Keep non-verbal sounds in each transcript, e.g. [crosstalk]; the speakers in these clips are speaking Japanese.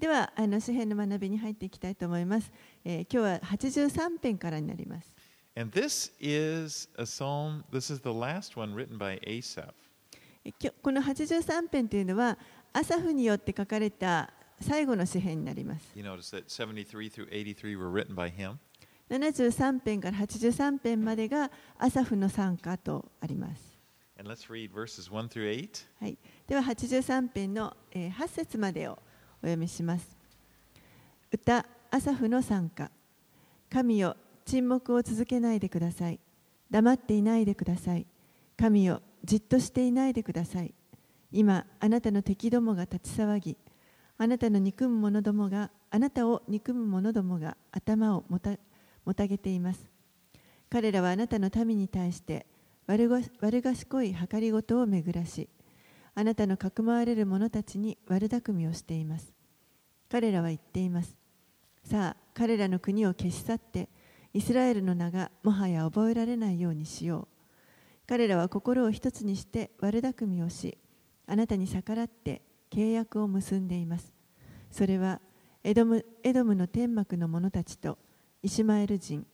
ではあ詩編の学びに入っていきたいと思います。今日は83編からになります。この83編というのは、アサフによって書かれた最後の詩編になります。73編から83編までがアサフの参加とあります。8. はい、では83編の、8節までをお読みします。歌アサフの参加神よ沈黙を続けないでください。黙っていないでください。神よじっとしていないでください。今あなたの敵どもが立ち騒ぎ、あなたの憎む者どもがあなたを憎む者どもが頭をもたもたげています。彼らはあなたの民に対して悪賢い計りごとを巡らし、あなたのかくまわれる者たちに悪巧みをしています。彼らは言っています。さあ、彼らの国を消し去って、イスラエルの名がもはや覚えられないようにしよう。彼らは心を一つにして悪巧みをし、あなたに逆らって契約を結んでいます。それはエドムエドムの天幕の者たちとイシュマエル人、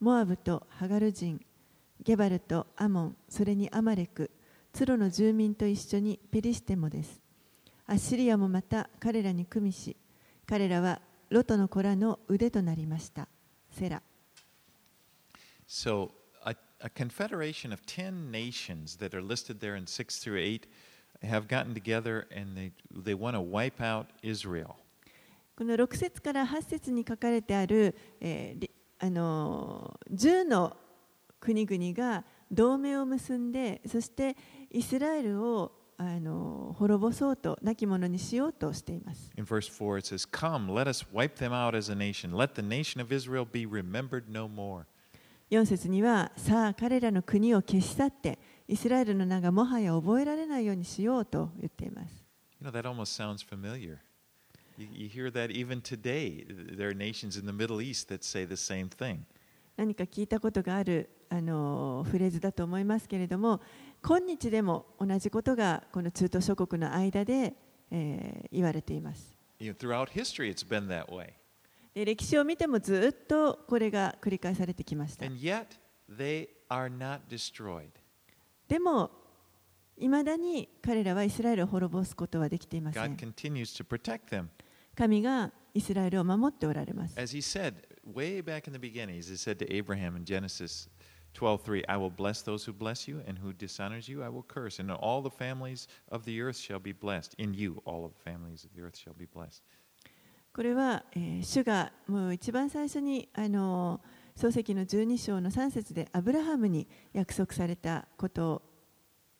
モアブとハガル人、ゲバルとアモン、それにアマレク、ツロの住民と一緒にペリシテモです。アッシリアもまた彼らに組みし、彼らはロトの子らの腕となりました。セラ。So, a, a confederation of 10 nations that are listed there in 6 through 8 have gotten together and they, they want to wipe out Israel. この6節から8節に書かれてある、えーりあのー10の国々が同盟を結んで、そしてイスラエルを、あのー滅ぼそうと、亡き者にしようとしています。In verse 4, it says, Come, let us wipe them out as a nation. Let the nation of Israel be remembered no more. 4節には、さあ彼らの国を消し去って、イスラエルの名がもはや覚えられないようにしようと言っています。You know, that almost sounds familiar. You, you hear that even today. There are nations in the Middle East that say the same thing. 何か聞いたことがあるあのフレーズだと思いますけれども今日でも同じことがこの中東諸国の間で、えー言われています history, it's been that way. で歴史を見てもずっとこれが繰り返されてきました.でもいまだに彼らはイスラエルを滅ぼすことはできていません.神がイスラエルを守っておられます As he said way back in the beginning, as he said to Abraham in Genesis 12:3, I will bless those who bless you, and who dishonors you, I will curse. And all the families of the earth shall be blessed. In you, all of the families of the earth shall be blessed. これは、えー主がもう一番最初にあの漱石の12章の3節でアブラハムに約束されたこと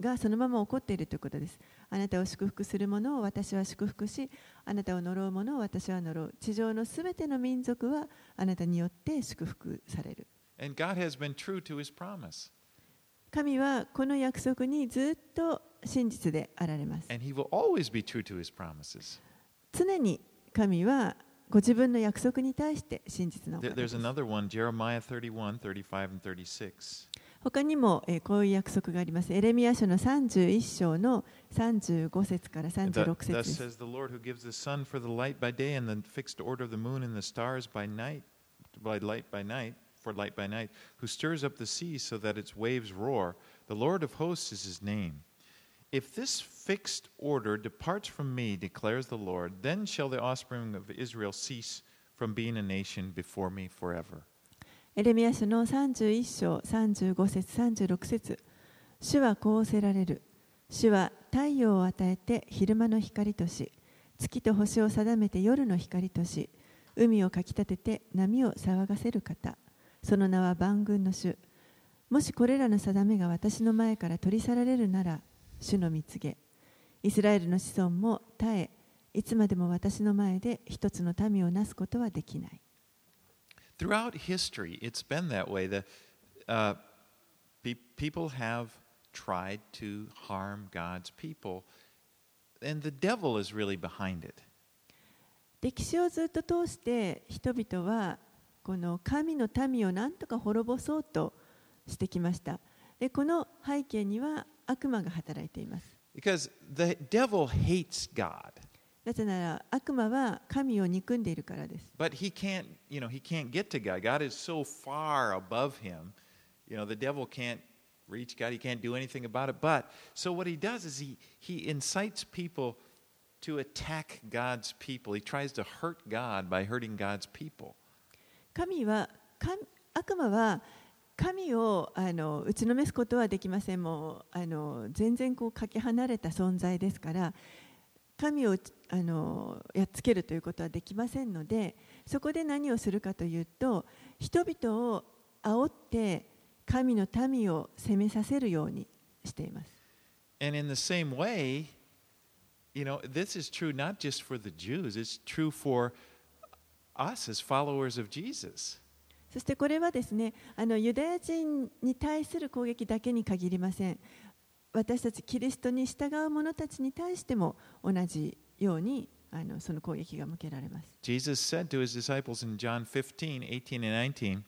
がそのまま起こっているということです。 あなたを祝福する者を私は祝福し、あなたを呪う者を私は呪う。地上のすべての民族はあなたによって祝福される。And God has been true to his promise. 神はこの約束にずっと真実であられます。And he will always be true to his promises. 常に神はご自分の約束に対して真実なお方 There- で There's す。another one, Jeremiah 31, 35, and 36. 他にも、えーこういう約束があります。エレミア書の31章の35節から Th- 36 Thus 節です。 says the Lord who gives the sun for the light by day and the fixed order of the moon and the stars by night, by light by night, for light by night, who stirs up the sea so that its waves roar. The Lord of hosts is his name. If this fixed order departs from me, declares the Lord, then shall the offspring of Israel cease from being a nation before me forever. エレミア書の31章35節36節主はこうせられる。主は太陽を与えて昼間の光とし、月と星を定めて夜の光とし、海をかき立てて波を騒がせる方。その名は万軍の主。もしこれらの定めが私の前から取り去られるなら、主の蜜げ。イスラエルの子孫も絶え、いつまでも私の前で一つの民をなすことはできない。Throughout history, it's been that way. The, uh, pe- people have tried to harm God's people, and the devil is really behind it. 歴史をずっと通して人々はこの神の民を何とか滅ぼそうとしてきましたでこの背景には悪魔が働いています Because the devil hates God, なぜなら悪魔は神を憎んでいるからです。but he can't, you know, he can't get to God. God is so far above him. You know, the devil can't reach God. He can't do anything about it. But so what he does is he he incites people to attack God's people. He tries to hurt God by hurting God's people. 神は神悪魔は神をあの打ちのめすことはできませんもうあの全然こうかけ離れた存在ですから神をあのやっつけるということはできませんのでそこで何をするかというと人々を煽って神の民を責めさせるようにしています。And in the same way, you know, this is true not just for the Jews, it's true for us as followers of Jesus. そしてこれはですねあのユダヤ人に対する攻撃だけに限りません私たちキリストに従う者たちに対しても同じようにあのその攻撃が向けられます Jesus said to his disciples in John 15, 18, and 19,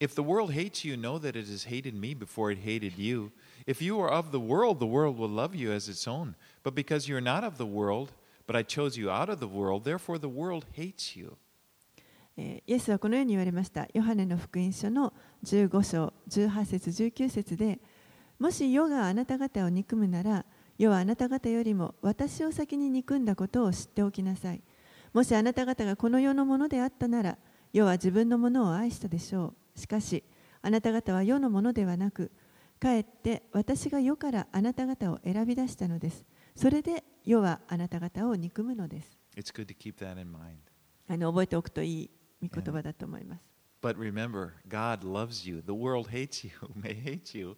If the world hates you, know that it has hated me before it hated you. If you are of the world, the world will love you as its own. But because you are not of the world, but I chose you out of the world, therefore the world hates you. えーイエスはこのように言われましたヨハネの福音書の15章18節19節でもし世があなた方を憎むなら世はあなた方よりも私を先に憎んだことを知っておきなさいもしあなた方がこの世のものであったなら世は自分のものを愛したでしょうしかしあなた方は世のものではなくかえって私が世からあなた方を選び出したのですそれで世はあなた方を憎むのです It's good to keep that in mind. あの覚えておくといい御言葉だと思います But remember, God loves you. The world hates you, [laughs] may hate you.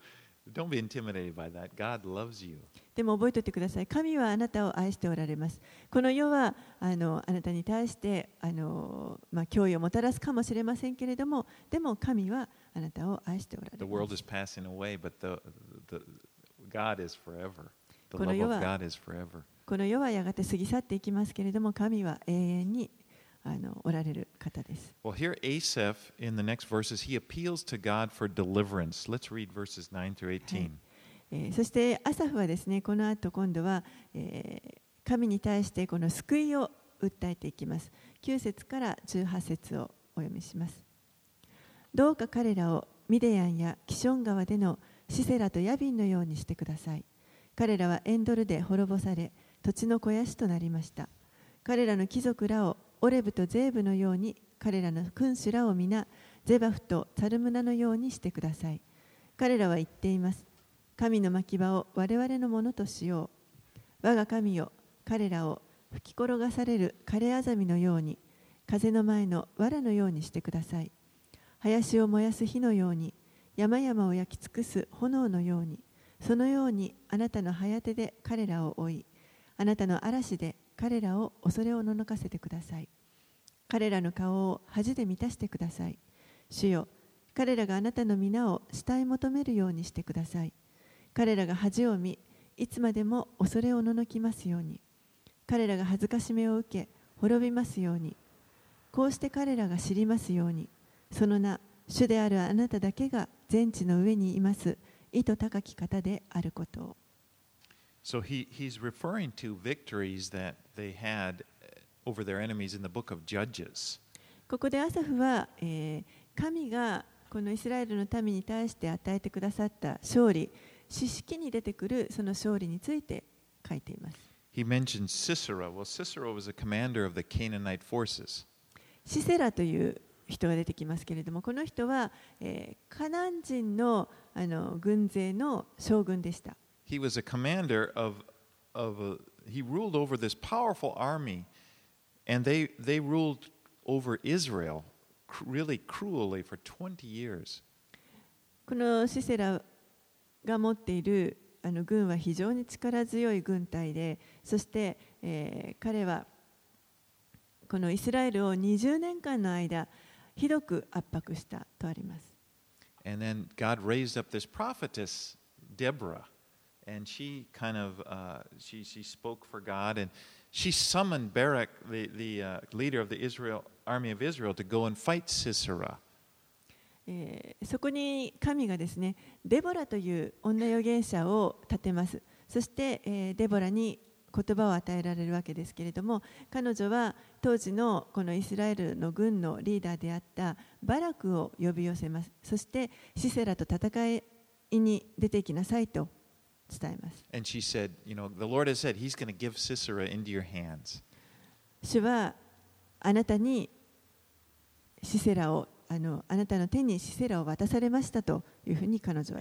Don't be intimidated by that. God loves you. でも覚えておいてください。神はあなたを愛しておられます。この世はあのあなたに対してあの、まあ、脅威をもたらすかもしれませんけれども、でも神はあなたを愛しておられ The ま world す。is passing away, but the, the, God is forever. The この love 世 of は God is forever. この世はやがて過ぎ去っていきますけれども、神は永遠にあのおられる方です。Well, here Asaph in the next verses, he appeals to God for deliverance. Let's read verses 9 through 18. えーそしてアサフはですね、この後今度は、えー神に対してこの救いを訴えていきます。9節から18節をお読みします。どうか彼らをミデヤンやキション川でのシセラとヤビンのようにしてください。彼らはエンドルで滅ぼされ、土地の肥やしとなりました。彼らの貴族らをオレブとゼーブのように、彼らの君主らを皆、ゼバフとサルムナのようにしてください。彼らは言っています。神の牧場を我々のものとしよう。我が神よ、彼らを吹き転がされる枯れあざみのように、風の前の藁のようにしてください。林を燃やす火のように、山々を焼き尽くす炎のように、そのようにあなたの早手で彼らを追い、あなたの嵐で彼らを恐れをののかせてください。彼らの顔を恥で満たしてください。主よ、彼らがあなたの皆を慕い求めるようにしてください。彼らが恥を見、いつまでも恐れをののきますように。彼らが恥ずかしめを受け、滅びますように。こうして彼らが知りますように。その名、主であるあなただけが全地の上にいます。意図高き方であることを。So he, he's referring to victories that they had over their enemies in the book of Judges. ここでアサフは、えー神がこのイスラエルの民に対して与えてくださった勝利、詩式に出てくるその勝利について書いています。He mentions Sisera. Well, Sisera was a commander of the Canaanite forces. シセラという人が出てきますけれども、この人は、えーカナン人のあの軍勢の将軍でした。He was a commander of, of a, he ruled over this powerful army, and they, they ruled over Israel cr- really cruelly for 20 years. このシセラが持っているあの軍は非常に力強い軍隊で、そして、えー彼はこのイスラエルを20年間の間、ひどく圧迫したとあります。 And then God raised up this prophetess, Deborah, and she kind of uh, she, she spoke for God, and she summoned Barak, the, the uh, leader of the Israel army of Israel, to go and fight Sisera. えーそこに神がですねデボラという女預言者を立てますそして、えーデボラに言葉を与えられるわけですけれども彼女は当時のこのイスラエルの軍のリーダーであったバラクを呼び寄せますそしてシセラと戦いに出ていきなさいと伝えます。主はあなたにシセラをあ,のあなたの手にシセラを渡されましたというふうに彼女は。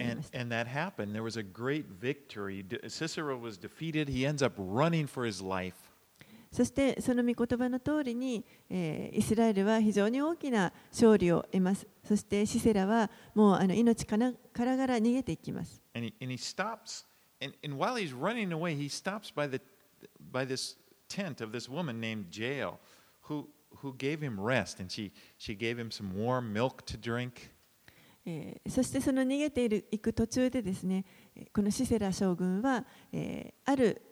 そしてその御言葉の通りに、えー、イスラエルは非常に大きな勝利を得ます。そしてシセラはもうあの命から,からがら逃げていきます。And, and while he's running away, he stops by, the, by this tent of this woman named Jael, who, who gave him rest. And she, she gave him some warm milk to drink. えーそしてその逃げている行く途中でですねえこのシセラ将軍は、えーある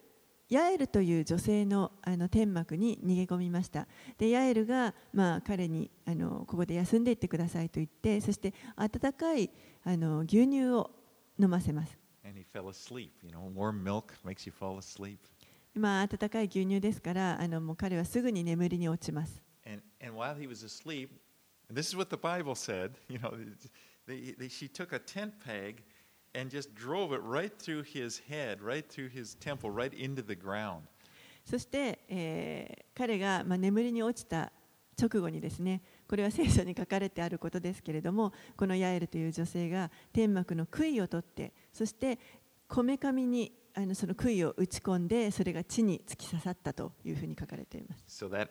ヤエルという女性のあの天幕に逃げ込みましたでヤエルが、まあ、彼にあのここで休んでいってくださいと言ってそして温かいあの牛乳を飲ませます And he fell asleep. You know, warm milk makes you fall asleep. まあ温かい牛乳ですからあのもう彼はすぐに眠りに落ちます And, and while he was asleep, and this is what the Bible said, [laughs] you know, they, they, she took a tent peg and just drove it right through his head, right through his temple, right into the ground. そして、えー彼が、まあ、眠りに落ちた直後にですね これは聖書に書かれてあることですけれどもこのヤエルという女性が天幕の杭を取ってそしてこめかみにあのその杭を打ち込んでそれが地に突き刺さったというふうに書かれています So that,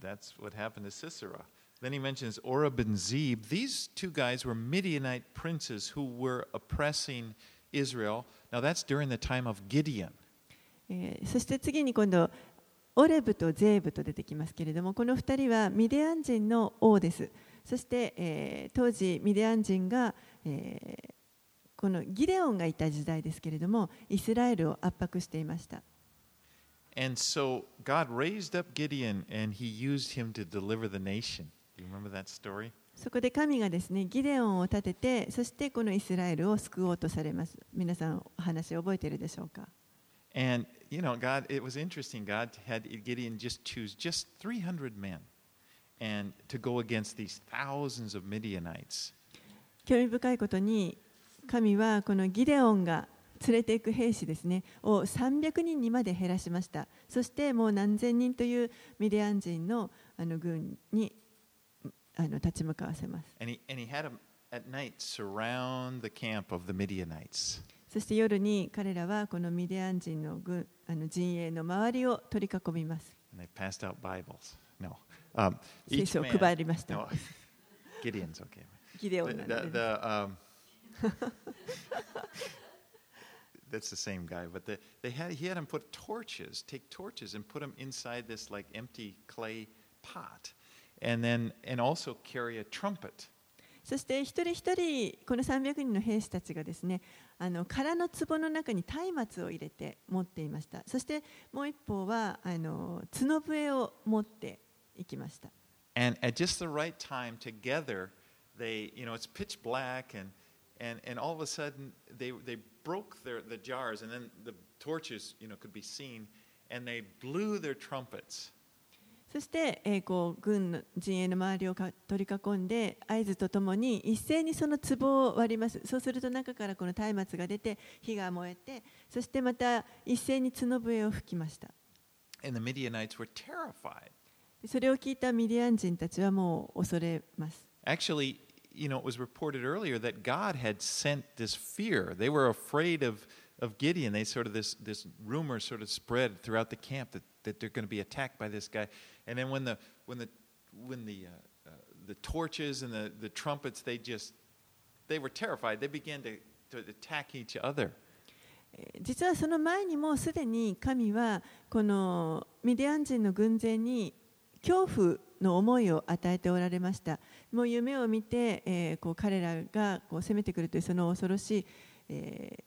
that's what happened to Sisera. Then he mentions Oreb and Zeb. These two guys were Midianite princes who were oppressing Israel. Now that's during the time of Gideon. えーそして次に今度オレブとゼーブと出てきますけれどもこの2人はミディアン人の王ですそして、えー当時ミディアン人が、えーこのギデオンがいた時代ですけれどもイスラエルを圧迫していました And so God raised up Gideon and he used him to deliver the nation. Do you remember that story? そこで神がですねギデオンを立ててそしてこのイスラエルを救おうとされます皆さんお話覚えているでしょうか？And, you know, God, it was interesting. God had Gideon just choose just 300 men and to go against these thousands of Midianites. 興味深いことに神はこのギデオンが連れていく兵士ですねを300人にまで減らしましたそしてもう何千人というミディアン人のあの軍にあの立ち向かわせます And he, and he had them at night surround the camp of the Midianites. そして夜に彼らはこのミディアン人の軍あの陣営の周りを取り囲みます And they passed out Bibles. No. Um, 聖書を配りました no, Gideon's okay. ギデオ The, ンなの the, で the, um, that's the same guy, but the, they had, he had him put torches, take torches and put them inside this like empty clay pot, and then and also carry a trumpet. そして一人一人この300人の兵士たちがですねあの空の壺の中に松明を入れて持っていましたそしてもう一方はあの角笛を持っていきました And at just the right time, together, they, you know, it's pitch black, and and and all of a sudden they they broke their the jars, and then the torches, you know, could be seen, and they blew their trumpets. そして、えーこう軍の陣営の周りをか取り囲んで合図とともに一斉にその壺を割りますそうすると中からこの松明が出て火が燃えてそしてまた一斉に角笛を吹きました And the Midianites were terrified. それを聞いたミディアン人たちはもう恐れます Actually, you know, it was reported earlier that God had sent this fear. They were afraid of, of Gideon. They sort of this this rumor sort of spread throughout the camp that, that they're going to be attacked by this guy. And then when the when the when the uh, uh, the torches and the, the trumpets, they just they were terrified. They began to, to attack each other. え実はその前にもうすでに神はこのミディアン人の軍勢に恐怖の思いを与えておられましたもう夢を見て、えーこう彼らがこう攻めてくるというその恐ろしい、えー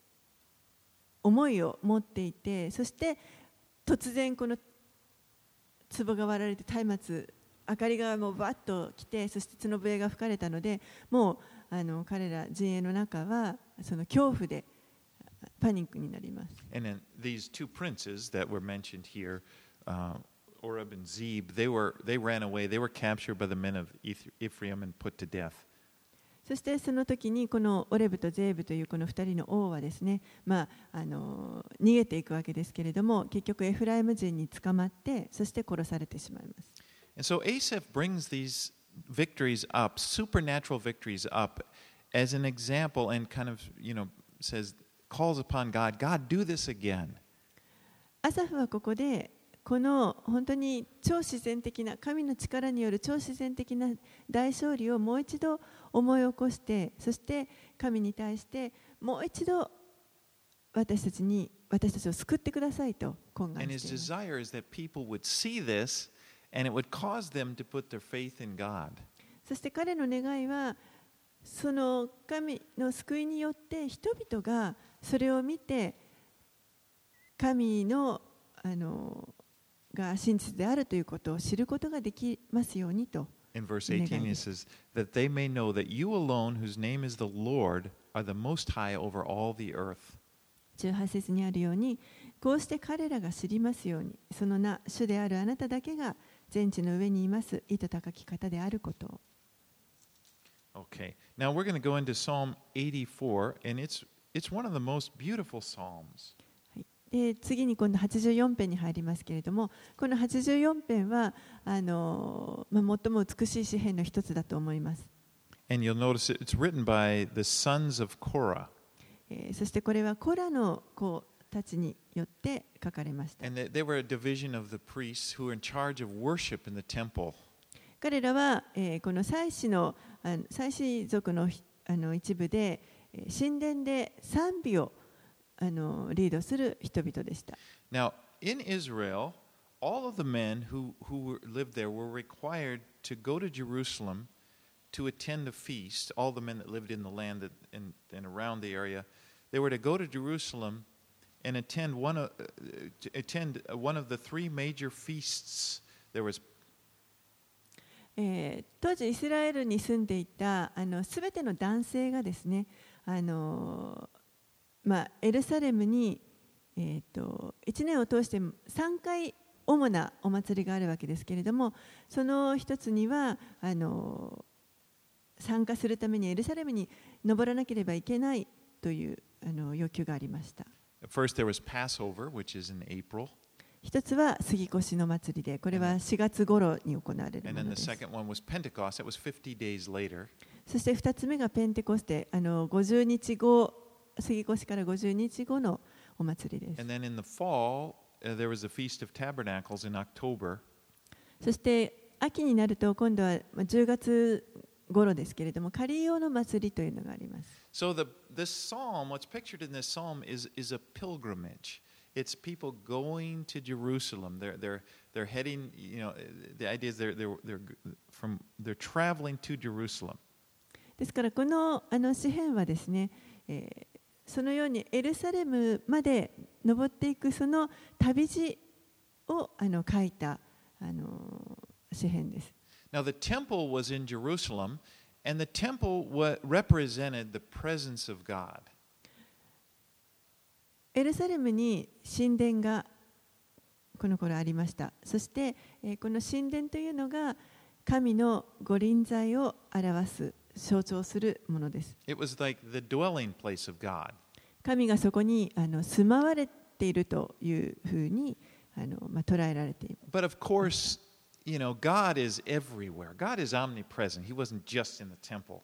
思いを持っていてそして突然この壺が割られて松明明かりがもうバッと来てそして角笛が吹かれたのでもうあの彼ら陣営の中はその恐怖でパニックになります。And then these two princes that were mentioned here, uh, Oreb and Zeb, they were they ran away. They were captured by the men of Ephraim and put to death. そしてその時にこのオレブとゼーブというこの2人の王はですね、まあ、あの逃げていくわけですけれども結局エフライム人に捕まってそして殺されてしまいます。And so Asaph brings these victories up, supernatural victories up, as an example, and kind of you know says calls upon God, God, do this again. アサフはここでこの本当に超自然的な神の力による超自然的な大勝利をもう一度思い起こしてそして神に対してもう一度私たちに私たちを救ってくださいと懇願しています。そして彼の願いはその神の救いによって人々がそれを見て神のあのが真実であるということを知ることができますようにと In verse 18, it says, That they may know that you alone, whose name is the Lord, are the most high over all the earth. 18節にあるようにこうして彼らが知りますようにその名主であるあなただけが全地の上にいます意図高き方であることを Okay, now we're going to go into Psalm 84, and it's, it's one of the most beautiful Psalms. えー、次に今度84編に入りますけれどもこの84編はあのまあ、最も美しい詩篇の一つだと思います。そしてこれはコラの子たちによって書かれました。彼らは、えー、この祭祀,のあの祭祀族の,あの一部で神殿で賛美をあのリードする人々でした。Now, in Israel, all of the men who, who lived there were required to go to Jerusalem to attend a feast. All the men that lived in the land that, and, and around the area, they were to go to Jerusalem and attend one of, uh, to attend one of the three major feasts. There was えー当時イスラエルに住んでいたあの全ての男性がですねあの、まあ、エルサレムに、えー、と1年を通して3回主なお祭りがあるわけですけれどもその一つにはあの参加するためにエルサレムに登らなければいけないというあの要求がありました。first there was Passover, which is in April, 一つは杉越の祭りでこれは4月頃に行われるものです。second one was Pentecost. That was 50 days later. そして2つ目がペンテコステ、あの50日後、杉越から50日後のお祭りです。And then in the fall, uh, there was the Feast of Tabernacles in October. そして秋になると今度はまあ10月頃ですけれども、カリオの祭りというのがあります。So the this psalm, what's pictured in this psalm is is a pilgrimage. It's people going to Jerusalem. They're they're they're heading. You know, the idea is they're they're they're from they're traveling to Jerusalem. ですからこのあの詩篇はですね、えーそのようにエルサレムまで登っていくその旅路をあの書いたあの詩篇です。Now the temple was in Jerusalem, and the temple represented the presence of God. エルサレムに神殿がこの頃ありました。そして、えーこの神殿というのが神の御臨在を表す、象徴するものです。It was like the dwelling place of God. 神がそこにあの住まわれているというふうにあの、まあ、捉えられています。But of course, you know, God is everywhere. God is omnipresent. He wasn't just in the temple.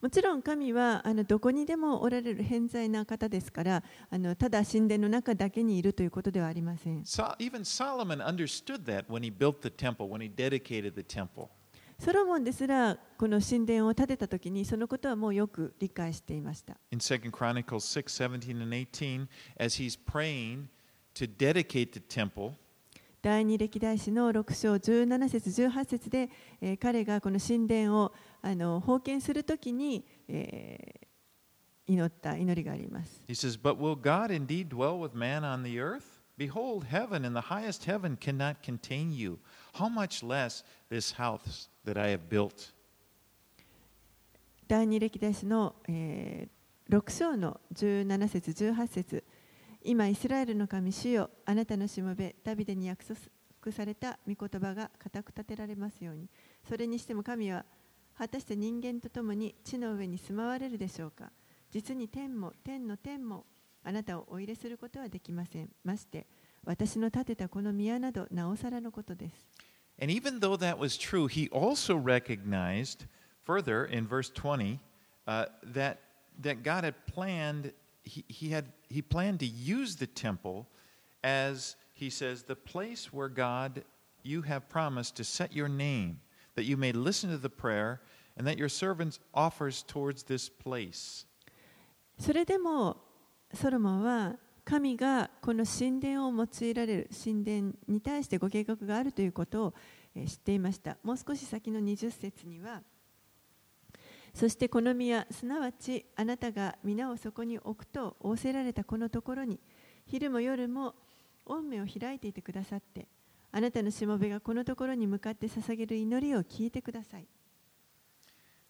もちろん神はあのどこにでもおられる偏在な方ですからあのただ神殿の中だけにいるということではありません。So, even Solomon understood that when he built the temple, when he dedicated the temple. ソロモンですらこの神殿を建てた時にそのことはもうよく理解していました。In 2 Chronicles 6 17 and 18, as he's praying to dedicate the temple, 第二歴代史の6章17節18節で、えー彼がこの神殿をあの封建するときに、えー祈った祈りがあります。he says, But will God indeed dwell with man on the earth? Behold, heaven and the highest heaven cannot contain you. How much less this house that I have built? 第二歴代史の、えー6章の17節18節。今イスラエルの神主よあなたのしもべダビデに約束された御言葉が固く立てられますように。それにしても神は果たして人間と共に地の上に住まわれるでしょうか。実に天も天の天もあなたをお入れすることはできません。まして私の建てたこの宮などなおさらのことです。And even though that was true, he also recognized further in verse 20 uh, that, that God had planned, he, he, had, he planned to use the temple as, he says, the place where God, you have promised to set your name, that you may listen to the prayer, and that your servants offers towards this place. それでもソロモンは 神がこの神殿を用いられる神殿に対してご計画があるということをえ知っていました。もう少し先の20節にはそしてこの宮すなわちあなたが皆をそこに置くと仰せられたこのところに昼も夜も御目を開いていてくださってあなたのしもべがこのところに向かって捧げる祈りを聞いてください。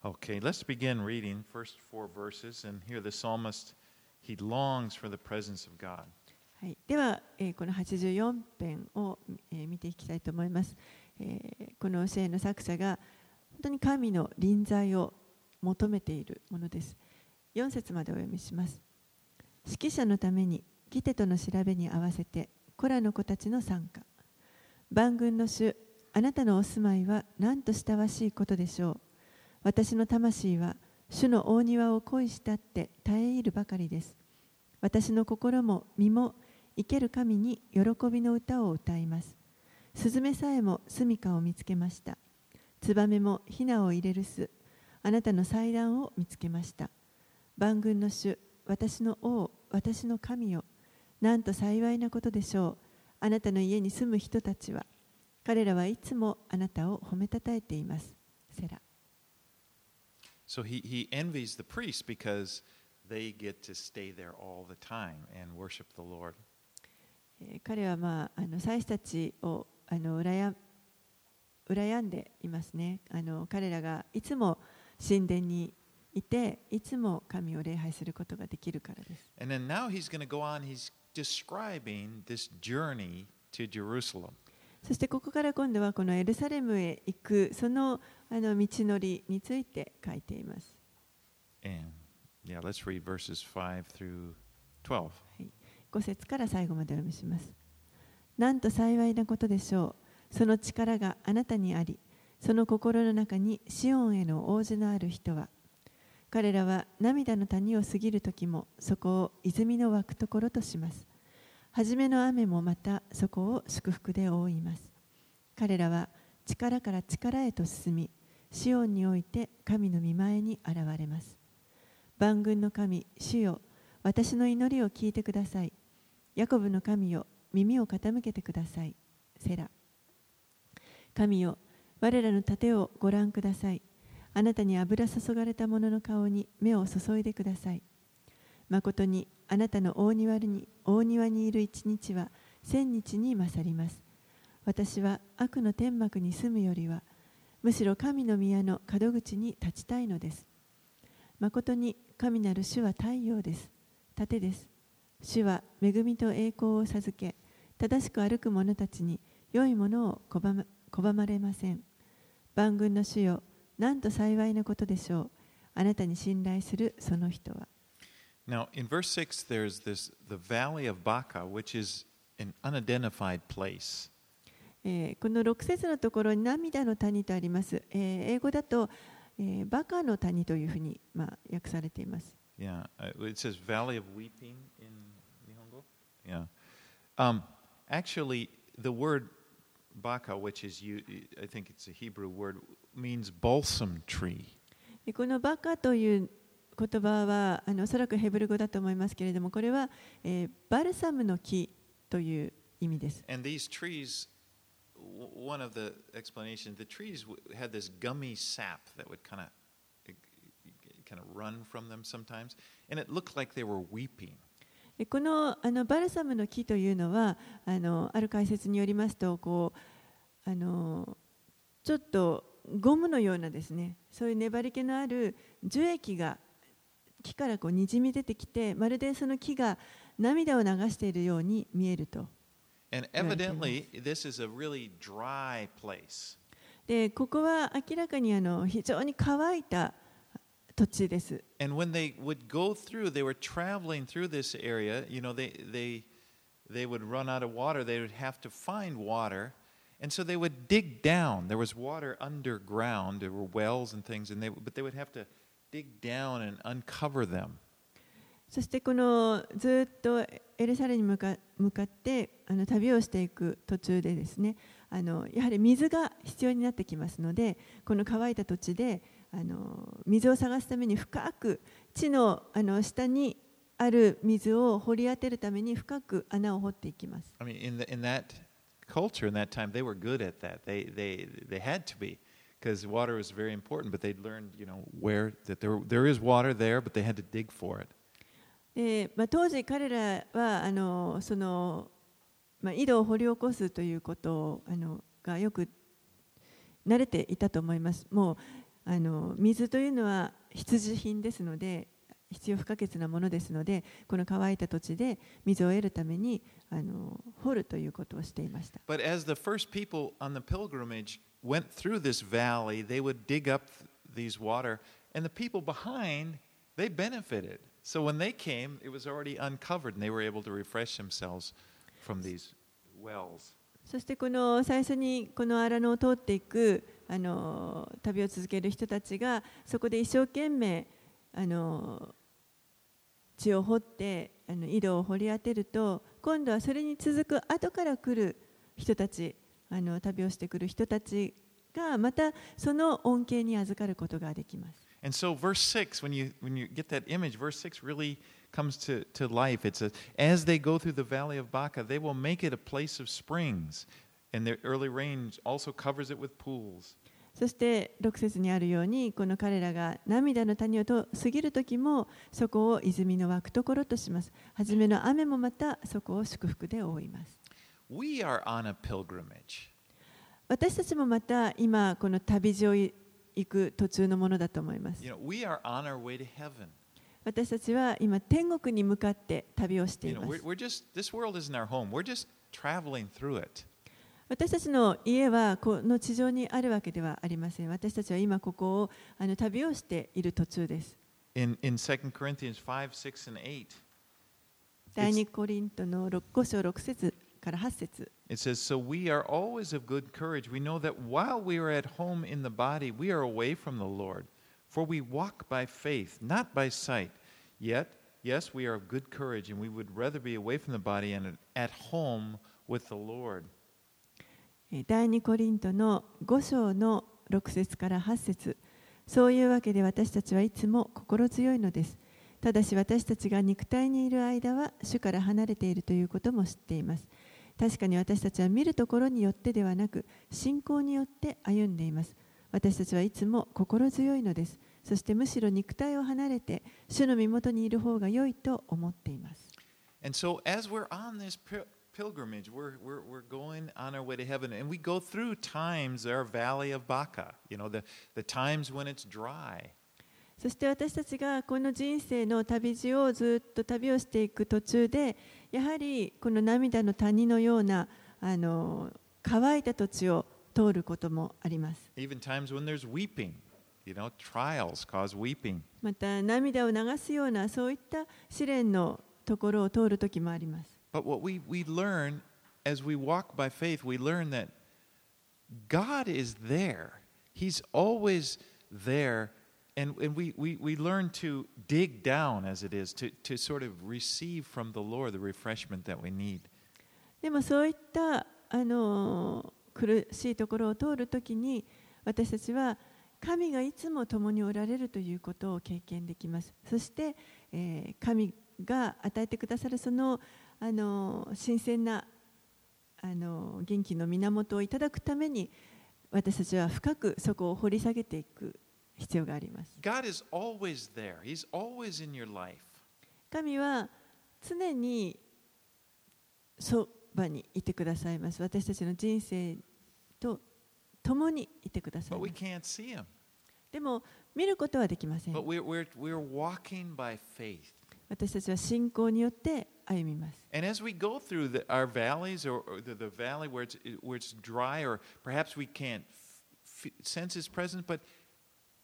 Okay, let's begin reading first four verses, and here the psalmist, he longs for the presence of God. はい、では、えーこの84編を、えー見ていきたいと思います、えーこの教えの作者が本当に神の臨在を求めているものです。4節までお読みします。指揮者のためにギテとの調べに合わせてコラの子たちの参加。万軍の主あなたのお住まいは何と親しいことでしょう。私の魂は主の大庭を恋したって耐え入るばかりです私の心も身も生ける神に喜びの歌を歌います。スズメさえも住処を見つけました。ツバメもヒナを入れる巣、あなたの祭壇を見つけました。万軍の主、私の王、私の神よ。なんと幸いなことでしょう。あなたの家に住む人たちは、彼らはいつもあなたを褒めたたえています。セラ。So he, he envies the priests because they get to stay there all the time and worship the Lord. えー彼は、まあ、あの祭司たちをあの羨羨んでいますねあの彼らがいつも神殿にいていつも神を礼拝することができるからです And then now he's going to go on, he's describing this journey to Jerusalem. そしてここから今度はこのエルサレムへ行くそのあの道のりについて書いています And yeah, let's read verses 5 through 12. 5節から最後までお読みします。なんと幸いなことでしょう。その力があなたにあり、その心の中にシオンへの応じのある人は、彼らは涙の谷を過ぎる時もそこを泉の湧くところとします。初めの雨もまたそこを祝福で覆います。彼らは力から力へと進み、シオンにおいて神の御前に現れます。万軍の神、主よ、私の祈りを聞いてください。ヤコブの神よ、耳を傾けてください。セラ。神よ、我らの盾をご覧ください。あなたに油注がれた者の顔に目を注いでください。誠にあなたの大庭に大庭にいる一日は千日に勝ります。私は悪の天幕に住むよりは、むしろ神の宮の門口に立ちたいのです。誠に神なる主は太陽です。盾です。主は恵みと栄光を授け、正しく歩く者たちに良いものを拒ま拒まれません。万軍の主よ、なんと幸いなことでしょう。あなたに信頼するその人は。Now, in verse 6, there's this the valley of Baca, which is an unidentified place. えーこの6節のところに涙の谷とあります。えー英語だと、えーバカの谷というふうに、まあ、訳されています。Yeah, uh, it says Valley of Weeping in Nihongo. Yeah. Um, actually, the word baka, which is you, I think it's a Hebrew word, means balsam tree. でこのバカという言葉はあのおそらくヘブル語だと思いますけれどもこれは、えーバルサムの木という意味です。And these trees, one of the explanations, the trees had this gummy sap that would kind of kind of run from them sometimes, and it looked like they were weeping. このあのバルサムの木というのはあのある解説によりますとこうあのちょっとゴムのようなですねそういう粘り気のある樹液が木からこうにじみ出てきてまるでその木が涙を流しているように見えると And evidently, this is a really dry place. でここは明らかにあの非常に乾いた土地です。 And when they would go through, they were traveling through this area. You know, they they they would run out of water. They would have to find water, and so they would dig down. There was water underground. There were wells and things, and they but they would have to dig down and uncover them. そしてこのずっとエルサレムに向か向かってあの旅をしていく途中でですねあのやはり水が必要になってきますのでこの乾いた土地であの水を探すために深く地のあの下にある水を掘り当てるために深く穴を掘っていきます。I mean, in the, in that culture in that time, they were good at that. They they they had to be because water was very important. But they'd learned, you know, where that there there is water there, but they had to dig for it. でまあ、当時彼らはあのその、まあ、井戸を掘り起こすということあのがよく慣れていたと思います。もうあの水というのは必需品ですので必要不可欠なものですのでこの乾いた土地で水を得るためにあの掘るということをしていました。But as the first people on the pilgrimage went through this valley, they would dig up these water, and the people behind they benefited. So when they came, it was already uncovered, and they were able to refresh themselves from these wells. そしてこの最初にこの荒野を通っていくあの旅を続ける人たちがそこで一生懸命あの地を掘ってあの井戸を掘り当てると今度はそれに続く後から来る人たちあの旅をしてくる人たちがまたその恩恵に預かることができます。And so, verse 6, when you, when you get that image, verse 6 really comes to, to life. It says, As they go through the valley of Baca, they will make it a place of springs, and the early rain also covers it with pools. そして6節にあるようにこの彼らが涙の谷をと過ぎる時もそこを泉の湧くところとします初めの雨もまたそこを祝福で覆います We are on a pilgrimage. 私たちもまた今この旅路を 行く途中のものだと思います。私たちは今、天国に向かって旅をしています。私たちの家はこの地上にあるわけではありません。私たちは今、ここをあの旅をしている途中です。第2コリントの6章6節から8節。it says, So we are always of good courage. We know that while we are at home in the body, we are away from the Lord. For we walk by faith, not by sight. Yet, yes, we are of good courage, and we would rather be away from the body and at home with the Lord. えー第2コリントの5章の6節から8節そういうわけで私たちはいつも心強いのですただし私たちが肉体にいる間は主から離れているということも知っています 確かに私たちは見るところによってではなく信仰によって歩んでいます。私たちはいつも心強いのです。そしてむしろ肉体を離れて主の身元にいる方が良いと思っています。そして私たちがこの人生の旅路をずっと旅をしていく途中で、やはりこの涙の谷のようなあの乾いた土地を通ることもあります。また涙を流すようなそういった試練のところを通るときもあります。But what we, we learn as we walk by faith, we learn that God is there. He's always there. And, and we, we, we learn to dig down, as it is, to, to sort of receive from the Lord the refreshment that we need. でもそういったあの苦しいところを通るときに私たちは神がいつも共におられるということを経験できますそして、えー神が与えてくださるそのあの新鮮なあの元気の源をいただくために私たちは深くそこを掘り下げていく必要があります God is always there. He's always in your life. 神は常にそばにいてくださいます私たちの人生と共にいてください But ま we す can't see him. でも見ることはできません But we're, we're, we're walking by faith. 私たちは信仰によって歩みます And as we go through the, our valleys or, the, the valley where it's, where it's dry, or perhaps we can't sense His presence, but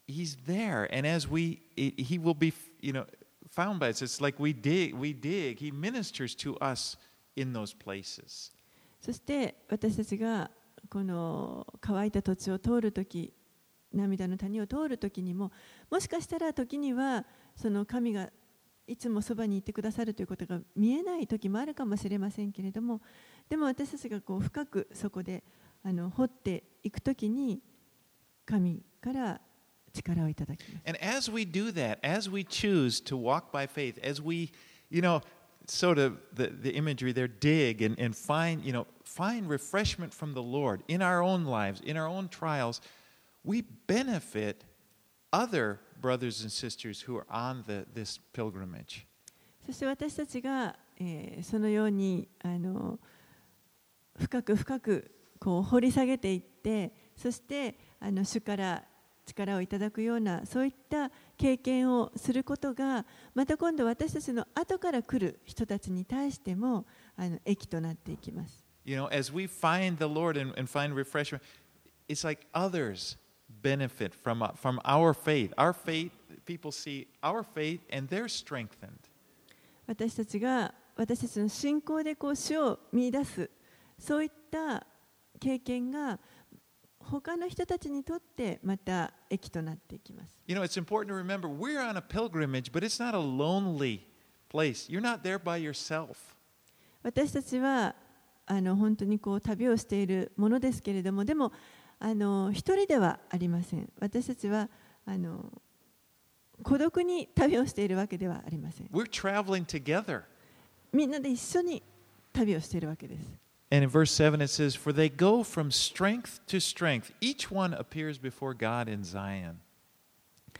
He's there. And as we, it, He will be, you know, found by us. It's like we dig, we dig. He ministers to us in those places. そして私たちがこの乾いた土地を通るとき涙の谷を通るときにももしかしたら時にはその神がいつもそばにいてくださるということが見えない時もあるかもしれませんけれどもでも私たちがこう深くそこであの掘っていくときに神から力をいただきます。 And as we do that, as we choose to walk by faith, as we, you know, sort of the, the imagery there, dig and, and find, you know, find refreshment from the Lord in our own lives, in our own trials, we benefit other brothers and sisters who are on the, this pilgrimage. そして私たちが、えーそのようにあの深く深くこう掘り下げていってそしてあの主から 力をいただくようなそういった経験をすることがまた今度私たちの後から来る人たちに対してもあの益となっていきます。You know, as we find the Lord and, and find refreshment, it's like others benefit from, uh, from our faith. Our faith, people see our faith and they're strengthened. 私たちが私たちの信仰でこう主を見出すそういった経験が他の人たちにとってまた益となっていきます。You know, it's important to remember we're on a pilgrimage, but it's not a lonely place. You're not there by yourself. 私たちはあの本当にこう旅をしているものですけれどもでもあの一人ではありません私たちはあの孤独に旅をしているわけではありません We're traveling together. みんなで一緒に旅をしているわけです And in verse 7 it says, For they go from strength to strength. Each one appears before God in Zion.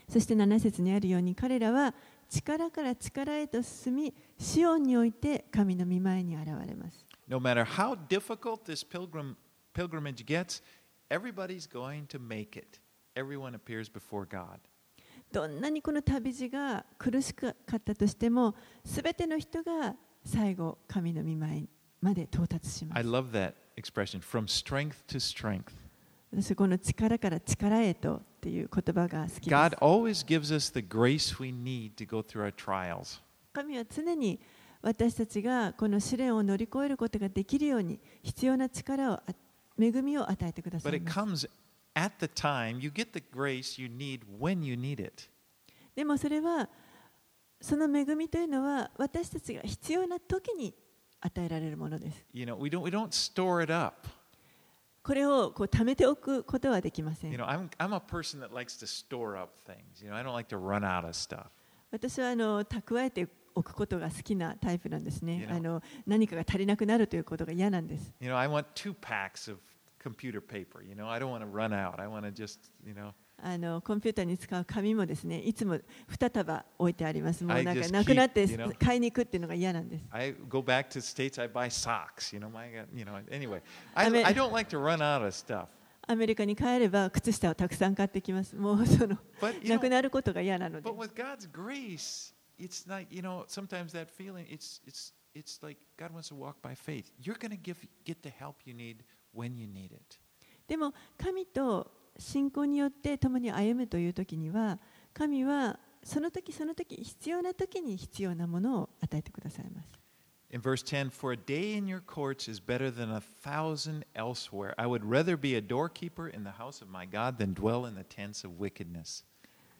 そして7節にあるように彼らは力から力へと進みシオンにおいて神の御前に現れます No matter how difficult this pilgrim, pilgrimage gets, everybody's going to make it. Everyone appears before God. どんなにこの旅路が苦しかったとしてもすべての人が最後神の御前まで到達しま I す love that expression from strength to strength. 私はこの力から力へとっていう言葉が好きです God always gives us the grace we need to go through our trials. 神は常に私たちがこの試練を乗り越えることができるように必要な力をあ恵みを与えてくださ But い it ます comes at the time, you get the grace you need when you need it. でもそれはその恵みというのは私たちが必要な時に与えられるものです You know, we don't, we don't store it up. これをこう貯めておくことはできません You know, I'm, I'm a person that likes to store up things. You know, I don't like to run out of stuff. 私はあの蓄えておくことが好きなタイプなんですね You。know. あの何かが足りなくなるということが嫌なんです。You know, I want two packs of computer paper. You know, I don't want to run out. I want to just, you know, あのコンピューターに使う紙もですね、いつも2束置いてあります。もうなんかなくなって.買いに行くっていうのが嫌なんです。I go back to States, I buy socks. You know, my, you know, anyway, I, I don't like to run out of stuff. アメリカに帰れば靴下をたくさん買ってきます。もうそのなくなることが嫌なので but。with God's grace, it's not, you know, sometimes that feeling, it's, it's, it's like God wants to walk by faith. You're going to give, get the help you need when you need it. でも神と信仰によって共に歩むという時には、神はその時その時必要な時に必要なものを与えてくださいます。In verse 10, for a day in your courts is better than a thousand elsewhere. I would rather be a doorkeeper in the house of my God than dwell in the tents of wickedness.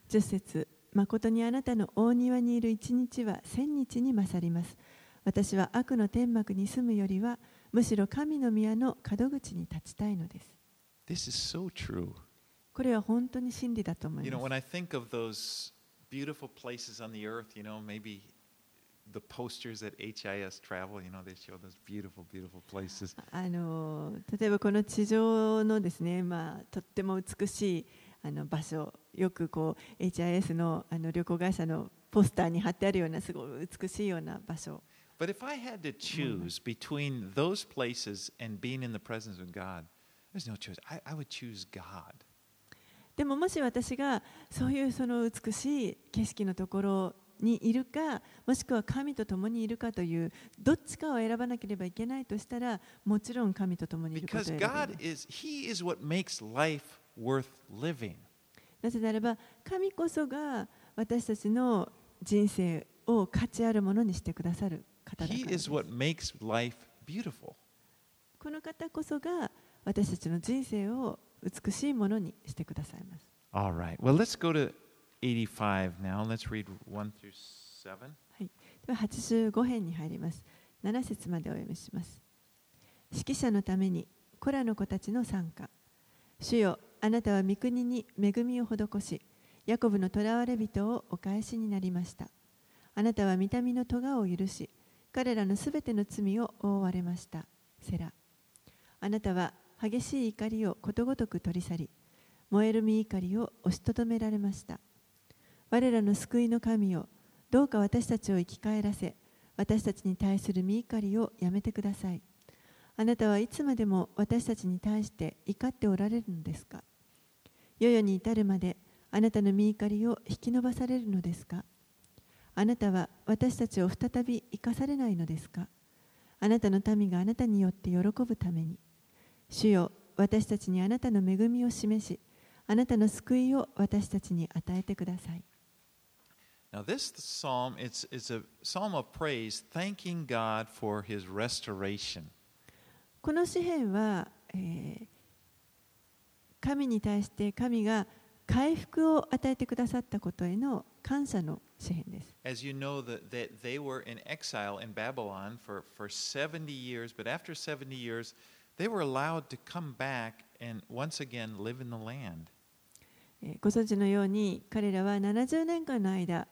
10節誠にあなたの大庭にいる一日は千日に勝ります。私は悪の天幕に住むよりは、むしろ神の宮の門口に立ちたいのです。This is so true. これは本当に真理だと思い You know, ま when す。I think of those beautiful places on the earth, you know, maybe the posters at HIS travel, you know, they show those beautiful, beautiful places. あの例えばこの地上のですね、まあ、とっても美しいあの場所、よくこう HIS のあの旅行会社のポスターに貼ってあるようなすごい美しいような場所。But if I had to choose between those places and being in the presence of God, there's no choice. I, I would choose God. でももし私がそういうその美しい景色のところにいるかもしくは神と共にいるかというどっちかを選ばなければいけないとしたらもちろん神と共にいることを Because 選びます God is, He is what makes life worth living. なぜならば神こそが私たちの人生を価値あるものにしてくださる方だからです.この方こそが私たちの人生を美しいものにしてくださいます。All right. Well, let's go to 85 now. Let's read 1 through 7. はい、では85編に入ります。7節までお読みします。指揮者のために、コラの子たちの参加。主よ、あなたは御国に恵みを施し、ヤコブの囚われ人をお返しになりました。あなたは見た目の咎を許し、彼らのすべての罪を覆われました。セラ。あなたは激しい怒りをことごとく取り去り、燃える身怒りを押しとどめられました。我らの救いの神よ、どうか私たちを生き返らせ、私たちに対する身怒りをやめてください。あなたはいつまでも私たちに対して怒っておられるのですか？世々に至るまであなたの身怒りを引き延ばされるのですか？あなたは私たちを再び生かされないのですか？あなたの民があなたによって喜ぶために。主よ、私たちにあなたの恵みを示し、あなたの救いを私たちに与えてください。Now, this psalm, it's, it's a psalm of praise, thanking God for his restoration. この詩篇は、えー神に対して神が回復を与えてくださったことへの感謝の詩篇です。As you know, that, that they were in exile in Babylon for, for 70 years, but after 70 years, they were allowed to come back and once again live in the land. えーご存知のように彼らは70年間の間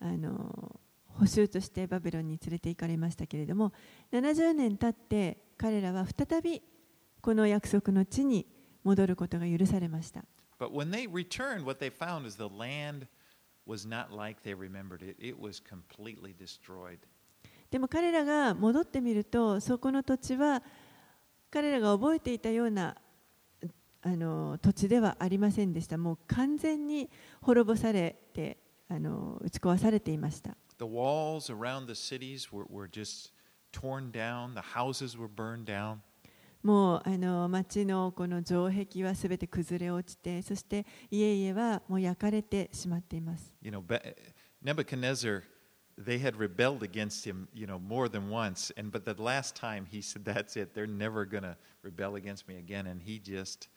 あの捕囚としてバビロンに連れて行かれましたけれども70年経って彼らは再びこの約束の地に戻ることが許されました。But when they returned, what they found is the land was not like they remembered it. It was completely destroyed. でも彼らが戻ってみるとそこの土地は彼らが覚えていたようなあの土地ではありませんでした。もう完全に滅ぼされてあの打ち壊されていました。もうあの町のこの城壁はすべて崩れ落ちて、そして家々はもう焼かれてしまっています。they had rebelled against him, you know, more than once. And but the last time he said, "That's it. They're never going to rebel against me again," and he just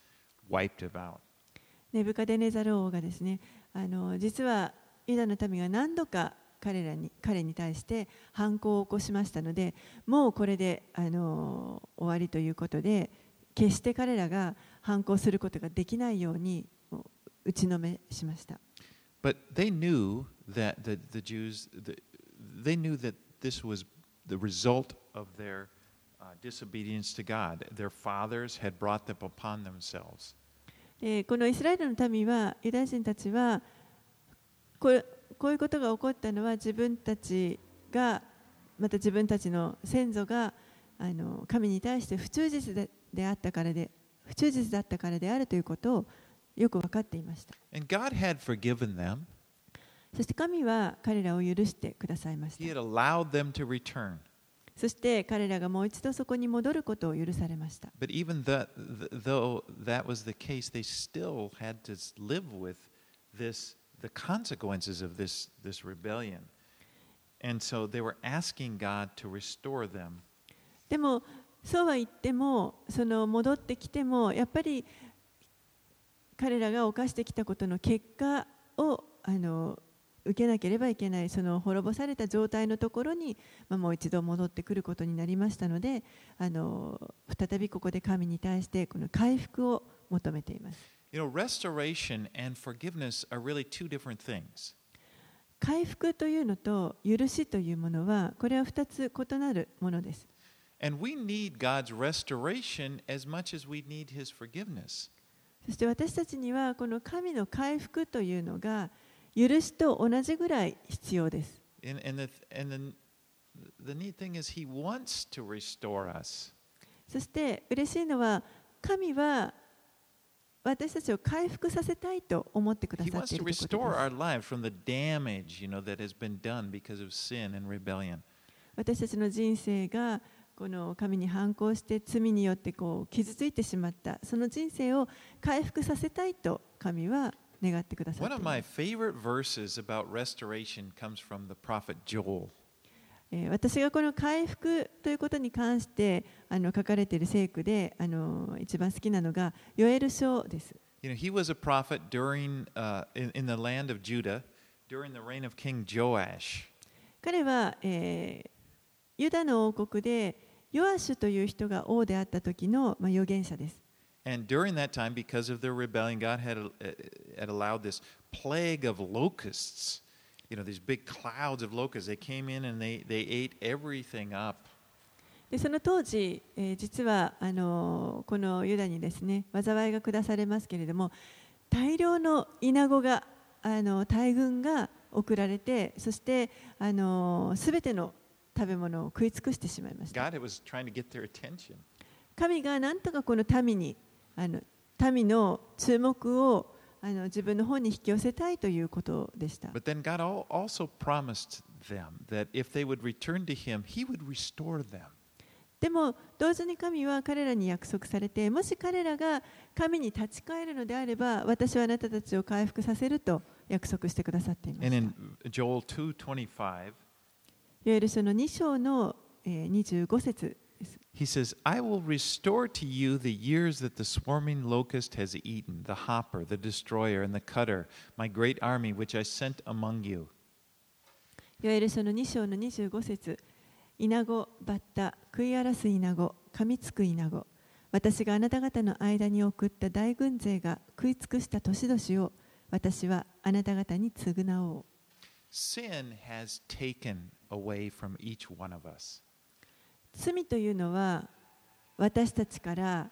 wiped it out. ネブカデネザル王がですねあの実はユダの民が何度か彼らに彼に対して反抗を起こしましたのでもうこれであの終わりということで決して彼らが反抗することができないようにもう打ちのめしました。 But they knew that the, the Jews, the, they knew that this was the result of their uh, disobedience to God. Their fathers had brought them upon themselves. でこのイスラエルの民はユダヤ人たちはこれこういうことが起こったのは自分たちがまた自分たちの先祖があの神に対して不忠実でであったからで不忠実だったからであるということをよく分かっていました And God had forgiven them. そして神は彼らを許してくださいまし He た had allowed them to return. そして彼らがもう一度そこに戻ることを許されました But even that, th- though that was the case, they still had to live with this, the consequences of this, this rebellion. And so they were asking God to restore them. でもそうは言ってもその戻ってきてもやっぱり彼らが犯してきたことの結果をあの受けなければいけないその滅ぼされた状態のところに、まあ、もう一度戻ってくることになりましたのであの再びここで神に対してこの回復を求めています You know, restoration and forgiveness are really two different things. 回復というのと許しというものはこれは2つ異なるものです And we need God's restoration as much as we need His forgiveness. そして私たちにはこの神の回復というのが許しと同じぐらい必要です。そして嬉しいのは神は私たちを回復させたいと思ってくださっていす。私たちの人生がこの神に反抗して罪によってこう傷ついてしまった、その人生を回復させたいと神は願ってくださっ One of ま my す、favorite verses about restoration comes from the prophet Joel. えー私がこの回復ということに関してあの書かれている聖句であの一番好きなのがヨエル書です。You know, he was a prophet during uh, in, in the land of Judah during the reign of King Joash. 彼は、えーユダの王国でヨアシュという人が王であった時の、まあ、預言者です。And during that time, because of their rebellion, God had, uh, had allowed this plague of locusts. You know, these big clouds of locusts. They came in and they, they ate everything up. でその当時、えー実はあのこのユダにですね災いが下されますけれども大量のイナゴがあの大群が送られてそしてあのすべての食べ物を食い尽くしてしまいました.神がなんとかこの民にあの民の注目をあの自分の方に引き寄せたいということでした But then God al- also promised them that if they would return to Him, He would restore them. でも同時に神は彼らに約束されてもし彼らが神に立ち返るのであれば私はあなたたちを回復させると約束してくださっていま And した in Joel 2:25, ヨエル書の2章のえー25節。he says, "I will restore to you the years that the swarming locust has eaten, the hopper, the destroyer, and the cutter, my great army which I sent among you." ヨエル書の2章の25節イナゴ、バッタ、食い荒らすイナゴ、噛みつくイナゴ。私があなた方の間に送った大軍勢が食い尽くした年々を私はあなた方に償おう。 Sin has taken away from each one of us. 罪というのは私たちから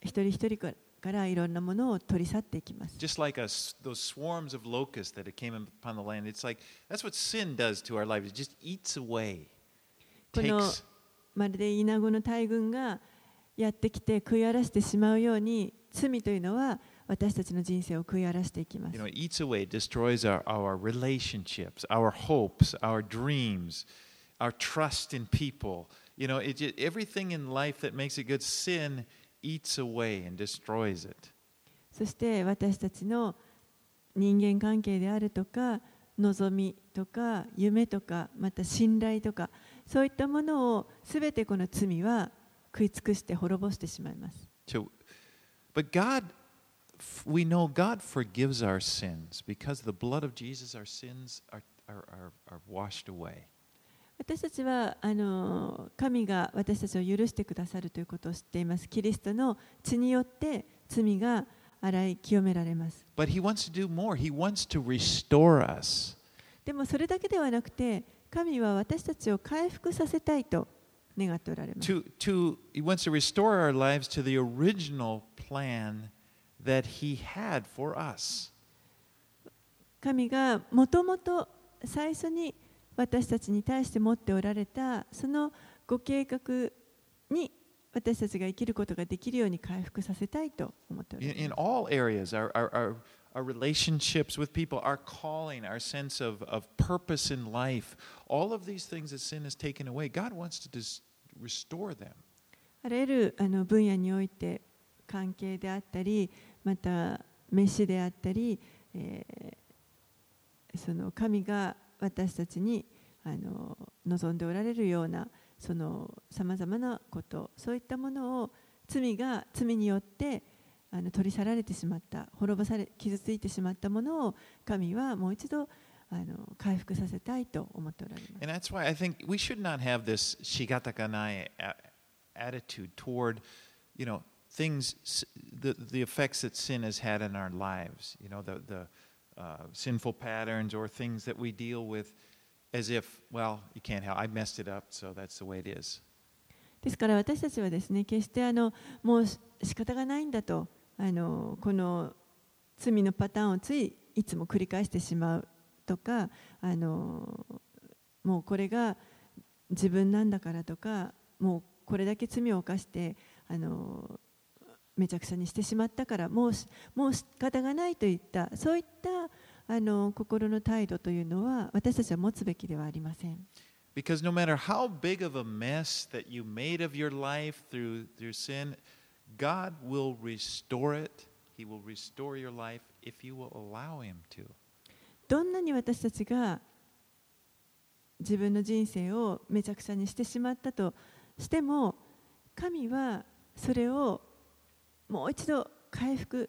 一人一人からいろんなものを取り去っていきます。Just like us, those swarms of locusts that came upon the land, it's like that's what sin does to our life. It just eats away, このまるでイナゴの大群がやってきて食い荒らしてしまうように罪というのは私たちの人生を食い荒らしていきます You know, it eats away, destroys our, our relationships, our hopes, our dreams, our trust in people. You know, it just, everything in life that makes it good, sin eats away and destroys it. そして私たちの人間関係であるとか望みとか夢とかまた信頼とかそういったものをすべてこの罪は食い尽くして滅ぼしてしまいます So, but God, f- we know God forgives our sins because the blood of Jesus, our sins are, are, are, are washed away. 私たちはあの神が私たちを許してくださるということを知っています。キリストの血によって罪が洗い清められます。でもそれだけではなくて、神は私たちを回復させたいと願っておられます。神がもともと最初に、私たちに対して持っておられたそのご計画に私たちが生きることができるように回復させたいと思っておら In, れ in ます。all areas, our, our, our, our relationships with people, our calling, our sense of, of purpose in life, all of these things that sin has taken away, God wants to dis- restore them. あらゆるあの分野において関係であったりまた飯であったり、えーその神が私たちにあの望んでおられるようなそのさまざまなことそういったものを罪が罪によってあの取り去られてしまった滅ぼされ傷ついてしまったものを神はもう一度あの回復させたいと思っておられます。And that's why I think we should not have this shigatakanai attitude toward, you know, things, the, the effects that sin has had in our lives, you know, the, the uh, sinful patterns or things that we deal with as if, well, you can't help, I messed it up, so that's the way it is. ですから私たちはですね決してあのもう仕方がないんだとあのこの罪のパターンをついいつも繰り返してしまうとかあのもうこれが自分なんだからとかもうこれだけ罪を犯してあのめちゃくちゃにしてしまったからもうしもう仕方がないといったそういったあの心の態度というのは私たちは持つべきではありません。Because no matter how big of a mess that you made of your life through your sin, God will restore it. He will restore your life if you will allow Him to. どんなに私たちが自分の人生をめちゃくちゃにしてしまったとしても神はそれをもう一度回復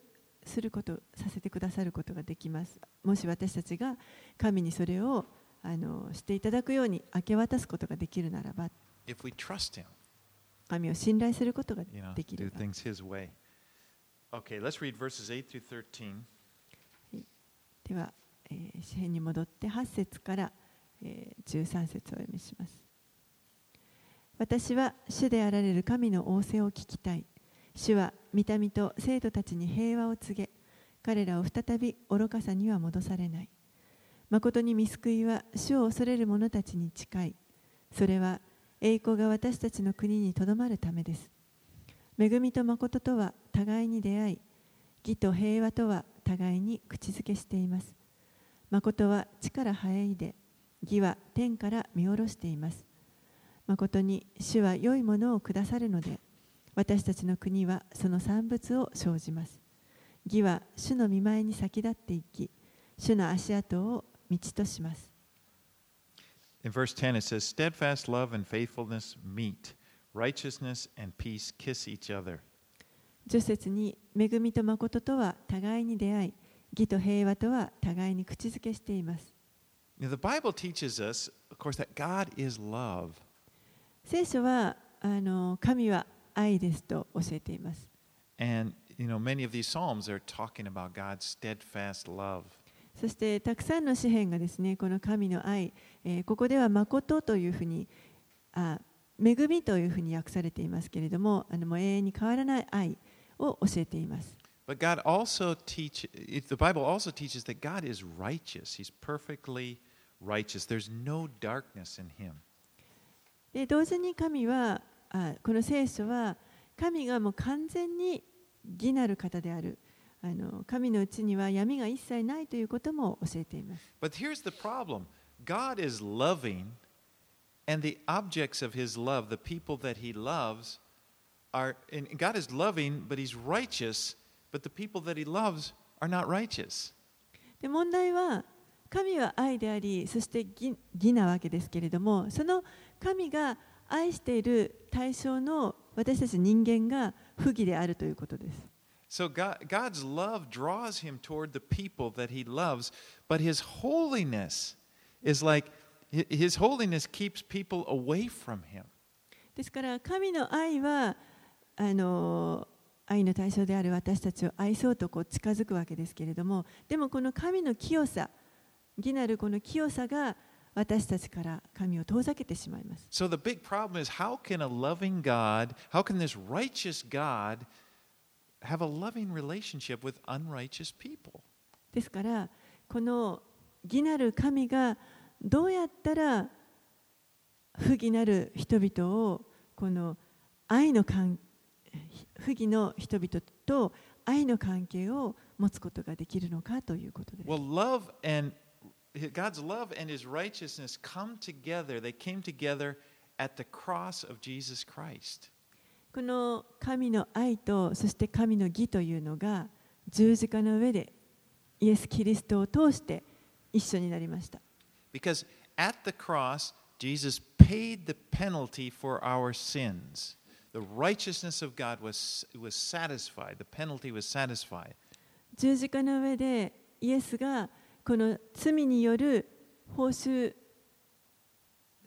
することさせてくださることができます。もし私たちが神にそれをあのしていただくように明け渡すことができるならば神を信頼することができる. Okay, let's read verses 8 through 13. では、えー詩編に戻って8節から、えー13節をお読みします。私は主であられる神の仰せを聞きたい主は御民と生徒たちに平和を告げ彼らを再び愚かさには戻されない誠に見救いは主を恐れる者たちに近いそれは栄光が私たちの国にとどまるためです恵みと誠とは互いに出会い義と平和とは互いに口づけしています。誠は地から生えいで、義は天から見下ろしています。誠に主は良いものをくださるので、私たちの国はその産物を生じます。義は主の見舞いに先立っていき、主の足跡を道とします。In verse 10, it says, Steadfast love and faithfulness meet, righteousness and peace kiss each other. 10節に恵みと誠とは互いに出会い、義と平和とは互いに口づけしています。Now, the Bible teaches us, of course, that God is love. 聖書はあの神は愛ですと教えています。And, you know, many of these Psalms are talking about God's steadfast love. そしてたくさんの詩篇がですね、この神の愛、えーここでは誠というふうにあ、恵みというふうに訳されていますけれども、あのもう永遠に変わらない愛を教えています。But God also teach it, the Bible also teaches that God is righteous. He's perfectly righteous. There's no darkness in him. で同時に神はあ、この聖書は神がもう完全に義なる方である。あの神のうちには闇が一切ないということも教えています。But here's the problem. God is loving and the objects of his love, the people that he loves are and God is loving but he's righteous, but the people that he loves are not righteous. で問題は神は愛でありそして義義なわけですけれどもその神が愛している対象の私たち人間が不義であるということです。So God, God's love draws him toward the people that he loves, but his holiness is like hi- his holiness keeps people away from him. ですから神の愛はあの愛の対象である私たちを愛そうとこう近づくわけですけれどもでもこの神の清さ義なるこの清さが私たちから神を遠ざけてしまいます。So the big problem is how can a loving God, how can this righteous God have a loving relationship with unrighteous people? ですからこの義なる神がどうやったら不義なる人々をこの愛の関不義の人々と愛の関係を持つことができるのかということです。Well, love and God's love and his righteousness come together. They came together at the cross of Jesus Christ. この神の愛とそして神の義というのが十字架の上でイエス・キリストを通して一緒になりました。 Because at the cross, Jesus paid the penalty for our sins. The righteousness of God was, was satisfied. The penalty was satisfied. 十字架の上でイエスが この罪による報酬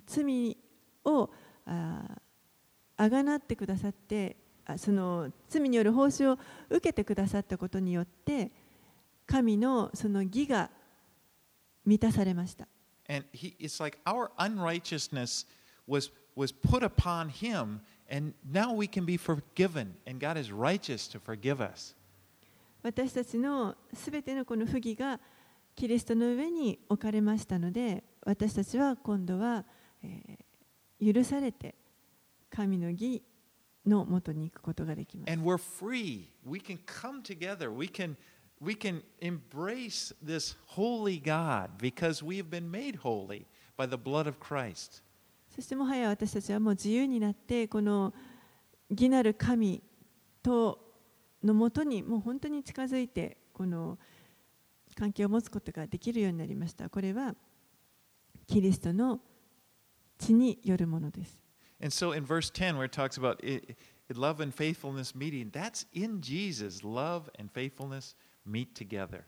罪をああがなってくださってあその罪による報酬を受けてくださったことによって神のその義が満たされました。And he, it's like our unrighteousness was, was put upon him, and now we can be forgiven, and God is righteous to forgive us. 私たちのすべてのこの不義がキリストの上に置かれましたので私たちは今度は、えー許されて神の義のもとに行くことができます。And we're free. We can come together. We can we can embrace this holy God because we have been made holy by the blood of Christ. そしてもはや私たちはもう自由になってこの義なる神とのもとにもう本当に近づいてこの関係を持つことができるようになりました。これはキリストの血によるものです。And so in verse 10 where it talks about i i love and faithfulness meeting, that's in Jesus. Love and faithfulness meet together.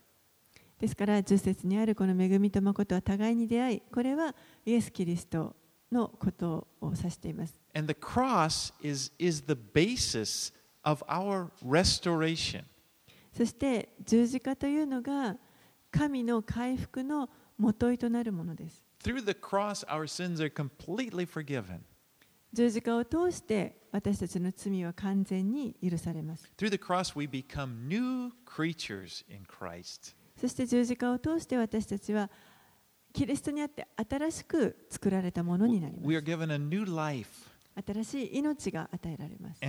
ですから10節にあるこの恵みと誠は互いに出会いこれはイエス・キリストのことを指しています。And the cross is is the basis of our restoration. そして十字架というのが神の回復のもといなるものです。十字架を通して私たちの罪は完全に許されます。そして十字架を通して私たちはキリストにあって新しく作られたものになります。新しい命が与えられます。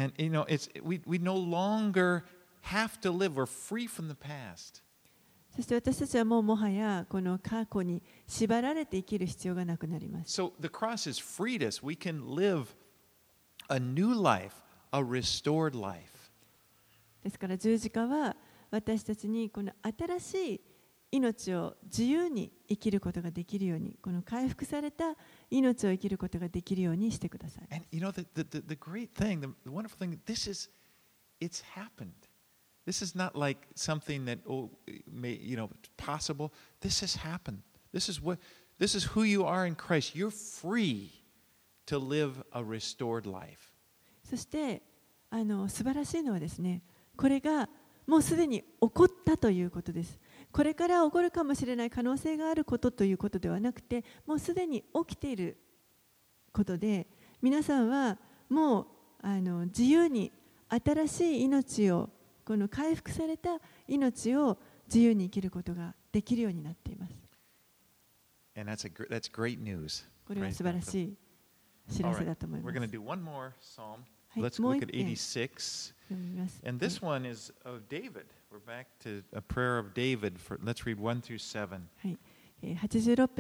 そして私たちはもうもはやこの過去に縛られて生きる必要がなくなります。So the cross has freed us. We can live a new life, a restored life. ですから十字架は私たちにこの新しい命を自由に生きることができるようにこの回復された命を生きることができるようにしてください。And you know, the, the, the, great thing, the wonderful thing, this is, it's happened. This is not like something that, oh, may, you know, possible. This has happened. This is what, this is who you are in Christ. You're free to live a restored life. そしてあの素晴らしいのはですねこれがもうすでに起こったということです。これから起こるかもしれない可能性があることということではなくてもうすでに起きていることで皆さんはもうあの自由に新しい命をこの回復された命を自由に生きることができるようになっています。これは素晴らしい知らせだと思います。はい、もう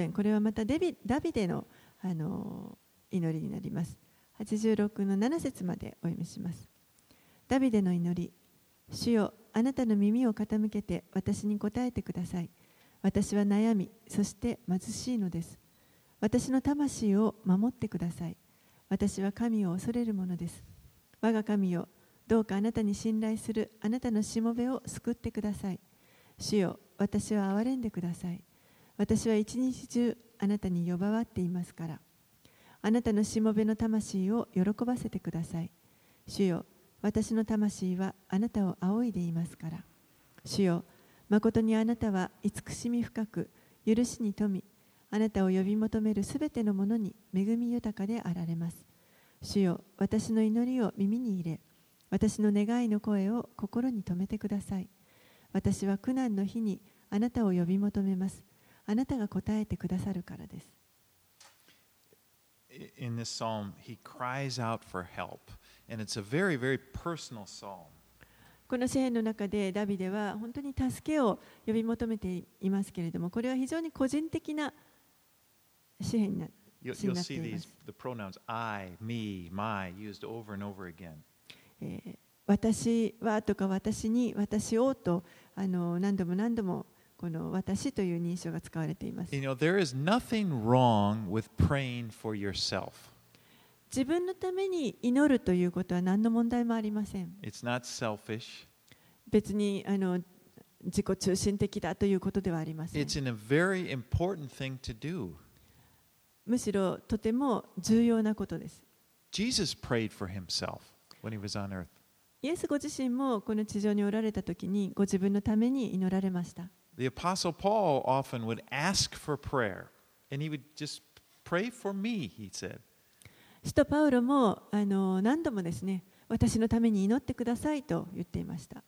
And。これはまたデビ、ダビデの、あの、祈りになります。86の7節までお読みします。ダビデの祈り。主よ、あなたの耳を傾けて私に答えてください。私は悩み、そして貧しいのです。私の魂を守ってください。私は神を恐れるものです。我が神よ、どうかあなたに信頼するあなたのしもべを救ってください。主よ、私は憐れんでください。私は一日中あなたに呼ばわっていますから。あなたのしもべの魂を喜ばせてください。主よ、私の魂はあなたを仰いでいますから。主よ、誠にあなたは慈しみ深く、許しに富み、あなたを呼び求めるすべてのものに恵み豊かであられます。主よ、私の祈りを耳に入れ、私の願いの声を心に留めてください。私は苦難の日にあなたを呼び求めます。あなたが答えてくださるからです。In this psalm, he cries out for help. And it's a very, very personal psalm. この詩篇の中でダビデは本当に助けを呼び求めていますけれども、これは非常に個人的な詩篇にな You'll, 詩に you'll なって see いま these す。 the pronouns I, me, my used over and over again. えー私はとか私に私をとあの何度も何度もこの私という認証が使われています。 You know, there is nothing wrong with praying for yourself. 自分のために祈るということは何の問題もありません。It's not selfish. 別にあの自己中心的だということではありません。It's in a very important thing to do. むしろとても重要なことです。Jesus prayed for himself when he was on earth. イエスご自身もこの地上におられた時にご自分のために祈られました。The Apostle Paul often would ask for prayer, and he would just pray for me, he said. 使徒パウロもあの何度もですね、私のために祈ってくださいと言っていました。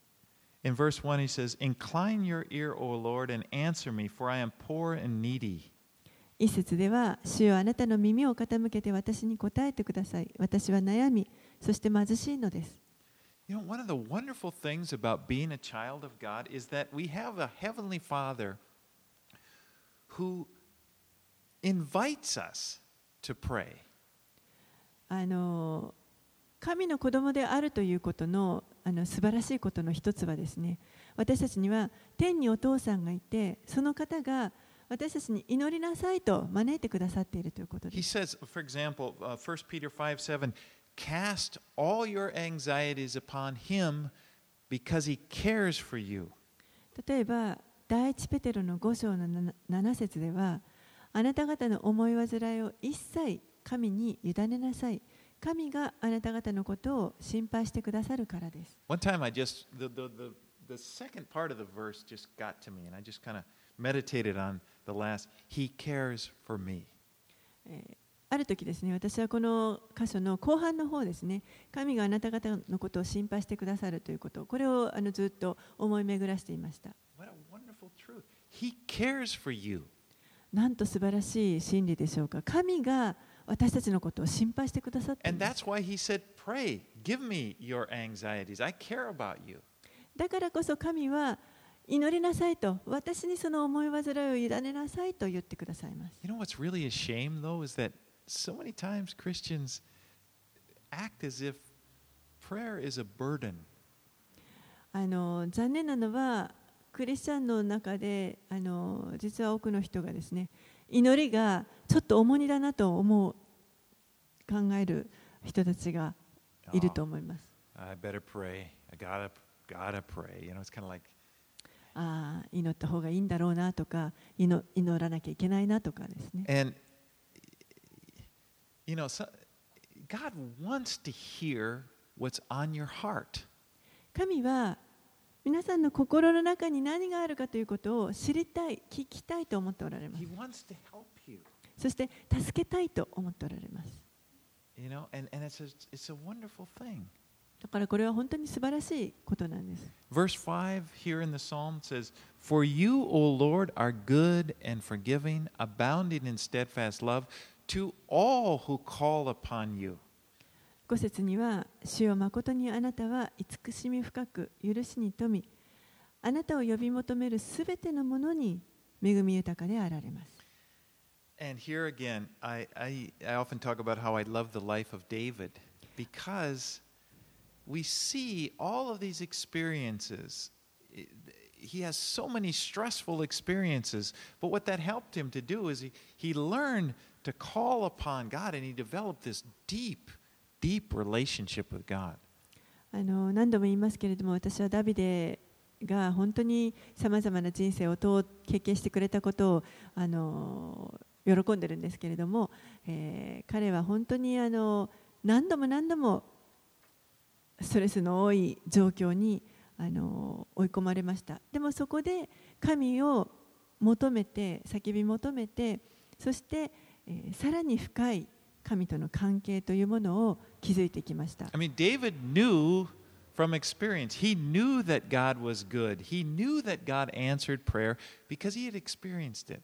In verse 1, he says, Incline your ear, O Lord, and answer me, for I am poor and needy. 一節では、主よあなたの耳を傾けて私に答えてください。私は悩み、そして貧しいのです You know, one of the wonderful things about being a child of God is that we have a Heavenly Father who invites us to pray. あの神の子供であるということのあの素晴らしいことの一つはですね私たちには天にお父さんがいてその方が私たちに祈りなさいと招いてくださっているということ He です says, for example, uh, 1 Peter 5 7, cast all your anxieties upon Him because He cares for you. 例えば第一ペテロの5章の 7, 7節ではあなた方の思い煩いを一切神に委ねなさい神があなた方のことを心配してくださるからです One time I just, the, the, the, the second part of the verse just got to me, and I just kind of meditated on the last, He cares for me. えーある時ですね私はこの箇所の後半の方ですね神があなた方のことを心配してくださるということこれをあのずっと思い巡らしていました What a wonderful truth. He cares for you. なんと素晴らしい真理でしょうか神が私たちのことを心配してくださって。だからこそ神は祈りなさいと、私にその思い煩いを委ねなさいと言ってくださいます。あの残念なのは、クリスチャンの中であの実は多くの人がですね、祈りがちょっと重荷だなと思う考える人たちがいると思います。ああ、祈った方がいいんだろうなとか祈、祈らなきゃいけないなとかですね。神は皆さんの心の中に何があるかということを知りたい、聞きたいと思っておられます.そして助けたいと思っておられます。You know, and, and it's, a, it's a wonderful thing. だからこれは本当に素晴らしいことなんです。Verse 5 here in the psalm says, For you, O Lord, are good and forgiving, abounding in steadfast love to all who call upon you. 5節には、主よ誠にあなたは慈しみ深く、許しに富み、あなたを呼び求めるすべてのものに恵み豊かであられます。 And here again, I, I, I often talk about how I love the life of David because we see all of these experiences. He has so many stressful experiences, but what that helped him to do is he, he learned to call upon God and he developed this deep, deep relationship with God. あの何度も言いますけれども、私はダビデが本当にさまざまな人生を経験してくれたことをあの喜んでるんですけれども、えー彼は本当にあの何度も何度もストレスの多い状況にあの追い込まれましたでもそこで神を求めて叫び求めてそして、えーさらに深い神との関係というものを築いてきました I mean, David knew from experience, he knew that God was good. He knew that God answered prayer because he had experienced it.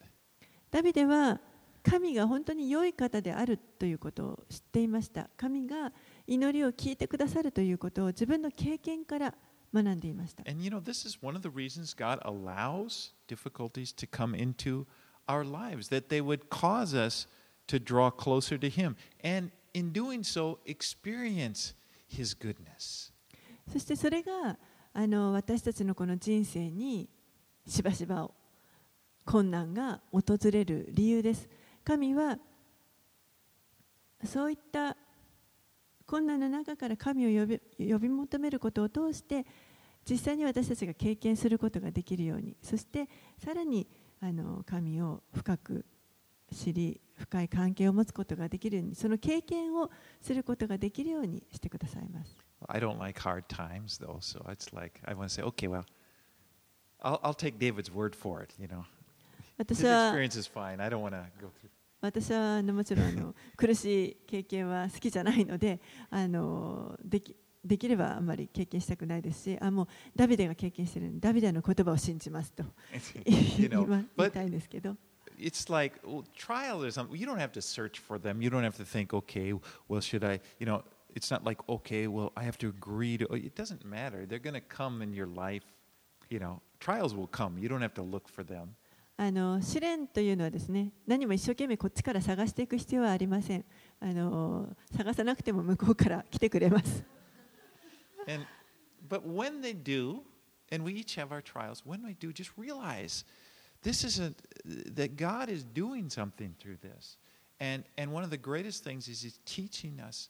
ダビデは神が本当に良い方であるということを知っていました神が祈りを聞いてくださるということを自分の経験から学んでいました And you know, this is one of the reasons God allows difficulties to come into our lives, that they would cause us to to draw closer to Him. And in doing so, experience His goodness. そしてそれがあの私たちのこの人生にしばしば困難が訪れる理由です神はそういった困難の中から神を呼び呼び求めることを通して実際に私たちが経験することができるようにそしてさらにあの神を深く知り深い関係を持つことができるようにその経験をすることができるようにしてくださいます I don't like hard times, though, so it's like, I want to say, okay, well, I'll, I'll take David's word for it, you know. 私は experience is fine. I don't want to go through. 私はあのもちろんあの苦しい経験は好きじゃないのであのできできればあんまり経験したくないですしあもうダビデが経験してるのでダビデの言葉を信じますと言いたいんですけど it's like well, trial or something. You don't have to search for them. You don't have to think, okay, well, should I, you know, it's not like, okay, well, I have to agree to, it doesn't matter. They're going to come in your life. You know, trials will come. You don't have to look for them. あの試練というのはですね何も一生懸命こっちから探していく必要はありませんあの探さなくても向こうから来てくれます [laughs] And, but when they do, and we each have our trials, when we do, just realize this is a, that God is doing something through this. And, and one of the greatest things is He's teaching us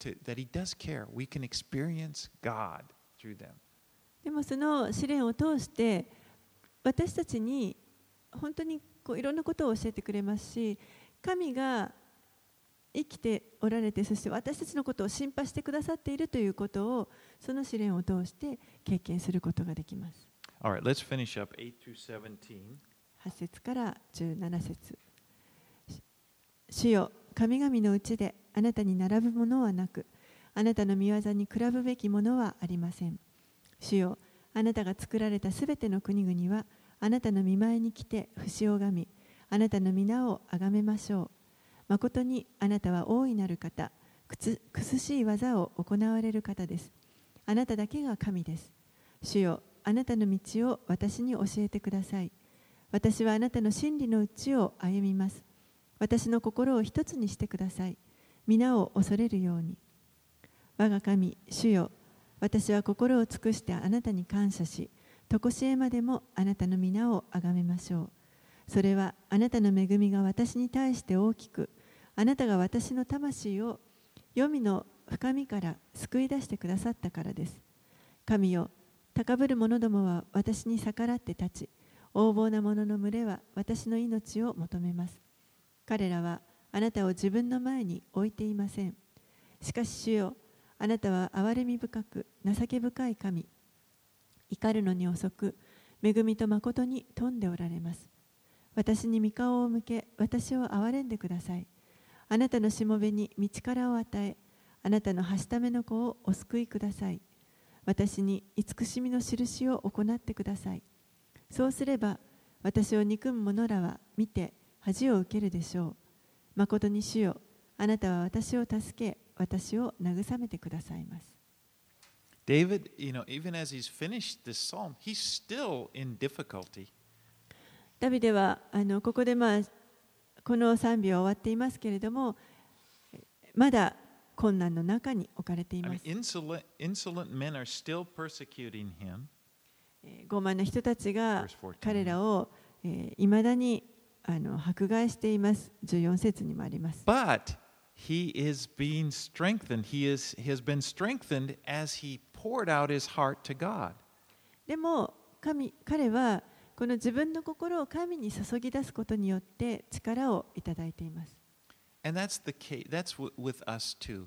to, that He does care. We can experience God through them. でもその試練を通して私たちに本当にこういろんなことを教えてくれますし神が生きておられてそして私たちのことを心配してくださっているということをその試練を通して経験することができます All right, let's finish up 8 through 17. 8節から17節。主よ神々のうちであなたに並ぶものはなくあなたの御業に比べべきものはありません。主よあなたが作られたすべての国々はあなたの見前に来て節を拝みあなたの皆をあがめましょう。誠にあなたは大いなる方くつくすしい技を行われる方です。あなただけが神です。主よあなたの道を私に教えてください。私はあなたの真理のうちを歩みます。私の心を一つにしてください。皆を恐れるように。我が神主よ。私は心を尽くしてあなたに感謝し常しえまでもあなたの皆をあがめましょう。それはあなたの恵みが私に対して大きくあなたが私の魂を黄泉の深みから救い出してくださったからです。神よ高ぶる者どもは私に逆らって立ち横暴な者の群れは私の命を求めます。彼らはあなたを自分の前に置いていません。しかし主よあなたは憐れみ深く情け深い神。怒るのに遅く恵みと誠に富んでおられます。私に御顔を向け私を憐れんでください。あなたのしもべに道からを与えあなたのはしための子をお救いください。私に慈しみの印を行ってください。そうすれば私を憎む者らは見て恥を受けるでしょう誠に主よあなたは私を助け私を慰めてくださいます David, you know, even as he's finished this psalm, he's still in difficulty. ダビデはあのここで、まあ、この賛美は終わっていますけれどもまだ困難の中に置かれてい I ま mean, す insolent, insolent men are still persecuting him. えー傲慢な人たちが Verse 14彼らをいま、未だにあの迫害しています14節にもあります But he is being strengthened. He, is, he has been strengthened as he poured out his heart to God. でも神彼はこの自分の心を神に注ぎ出すことによって力をいただいています And that's the case. That's with us too.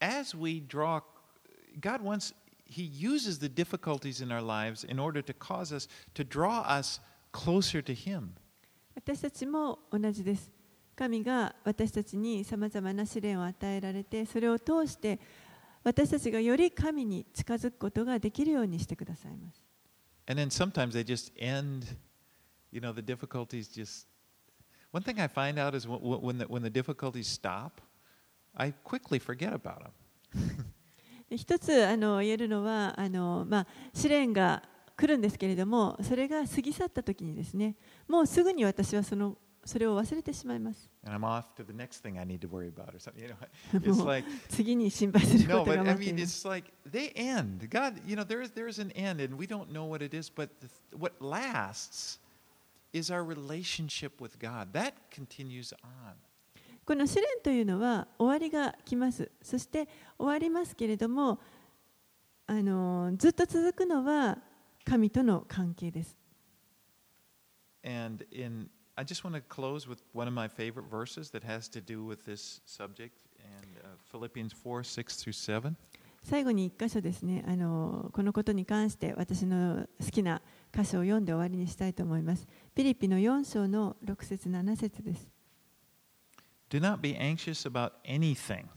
As we draw, God wants, He uses the difficulties in our lives in order to cause us to draw us closer to Him. 私たちも同じです神が私たちにさまざまな試練を与えられてそれを通して私たちがより神に近づくことができるようにしてくださいます And then sometimes they just end, you know, the difficulties just. One thing I find out is when, when, the, when the difficulties stop, I quickly forget about them. [laughs] 一つあの言えるのはあの、まあ、試練が来るんですけれどもそれが過ぎ去った時にですねもうすぐに私はそ,のそれを忘れてしまいます。次に心配することがます。で、いや、いや、いや、いや、いや、いや、いや、い、いや、い、この試練というのは終わりが来ます。そして終わりますけれども、あのずっと続くのは神との関係です。And in I just want to close with one of my favorite verses that has to do with this subject, and uh, Philippians 4, 6 through 7. 最後に一箇所ですねあの、このことに関して私の好きな箇所を読んで終わりにしたいと思います。ピリピの4章の6節7節です。Do not be anxious about anything.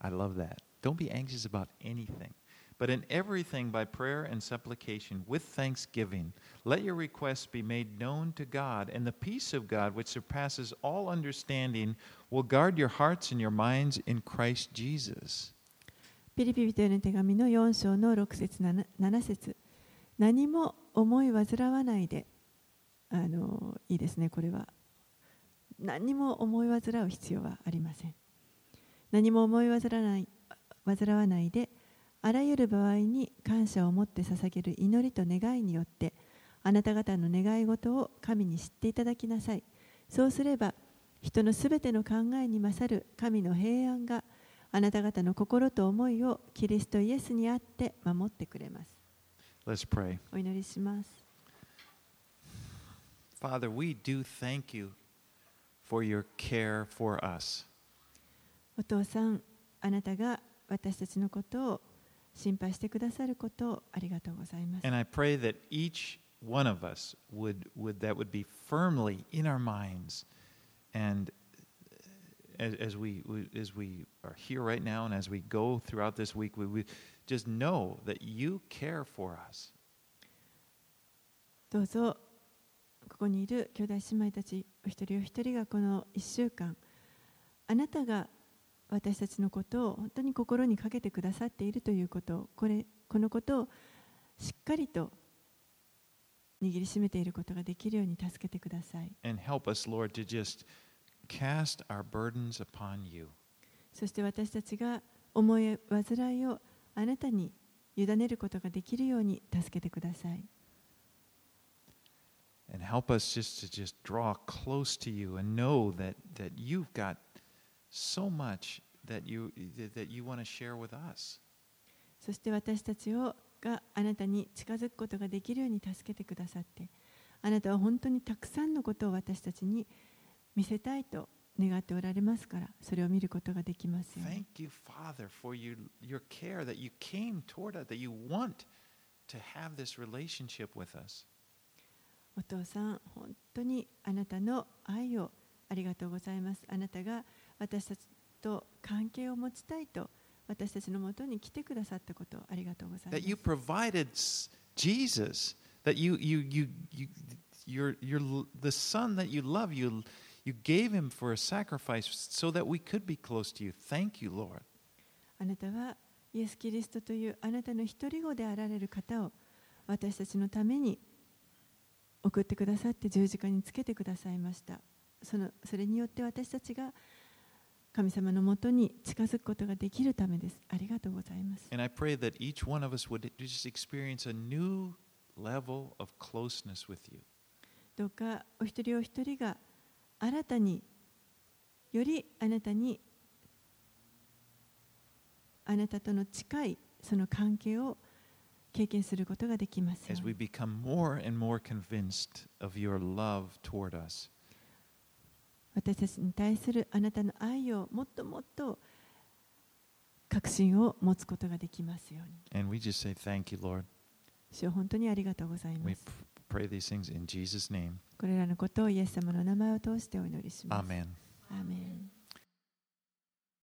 I love that. Don't be anxious about anything, But in everything by prayer and supplication with thanksgiving, let your requests be made known to God, and the peace of God, which surpasses all understanding, will guard your hearts and your minds in Christ Jesus. ピリピ人への手紙の4章の6節7 7節何も思い煩わないであのいいですねこれは 何も思い煩う必要はありません。何も思い煩わない煩わないであらゆる場合に感謝を持って捧げる祈りと願いによってあなた方の願い事を神に知っていただきなさい。そうすれば人のすべての考えに勝る神の平安があなた方の心と思いをキリストイエスにあって守ってくれます。Let's pray. お祈りします。Father, we do thank you for your care for us. お父さんあなたが私たちのことを心配してくださることをありがとうございます And I pray that each one of us would, would that would be firmly in our minds and as, as we we- as we are here right now and as we go throughout this week we would just know that you care for us どうぞここにいる兄弟姉妹たち お一人お一人がこの1週間あなたが私たちのことを本当に心にかけてくださっているということこれこのことをしっかりと握りしめていることができるように助けてください。And help us Lord to just cast our burdens upon you. そして私たちが思い煩いをあなたに委ねることができるように助けてください and help us just to just draw close to you and know that that you've got so much that you that you want to share with us そして私たちをがあなたに近づくことができるように助けてくださってあなたは本当にたくさんのことを私たちに見せたいと願っておられますからそれを見ることができますように Thank you, Father, for your, your care that you came toward us, that you want to have this relationship with us. お父さん本当にあなたの愛をありがとうございますあなたが私たちと関係を持ちたいと私たちのもとに来てくださったことをありがとうございま That you す provided Jesus, that you, you, you, you, your, your, the Son that you love, you, you gave him for a sacrifice so that we could be close to you. Thank you, Lord. あなたはイエス・キリストというあなたの一人子であられる方を私たちのために送ってくださって十字架につけてくださいました。そのそれによって私たちが神様のもとに近づくことができるためです。ありがとうございます。And I pray that each one of us would just experience a new level of closeness with you. どうかお一人お一人が新たによりあなたにあなたとの近いその関係を経験することができますよ。私たちに対するあなたの愛をもっともっと確信を持つことができますように。主を本当にありとうござます。これらのことをイエス様の名前を通してお祈りします。ア。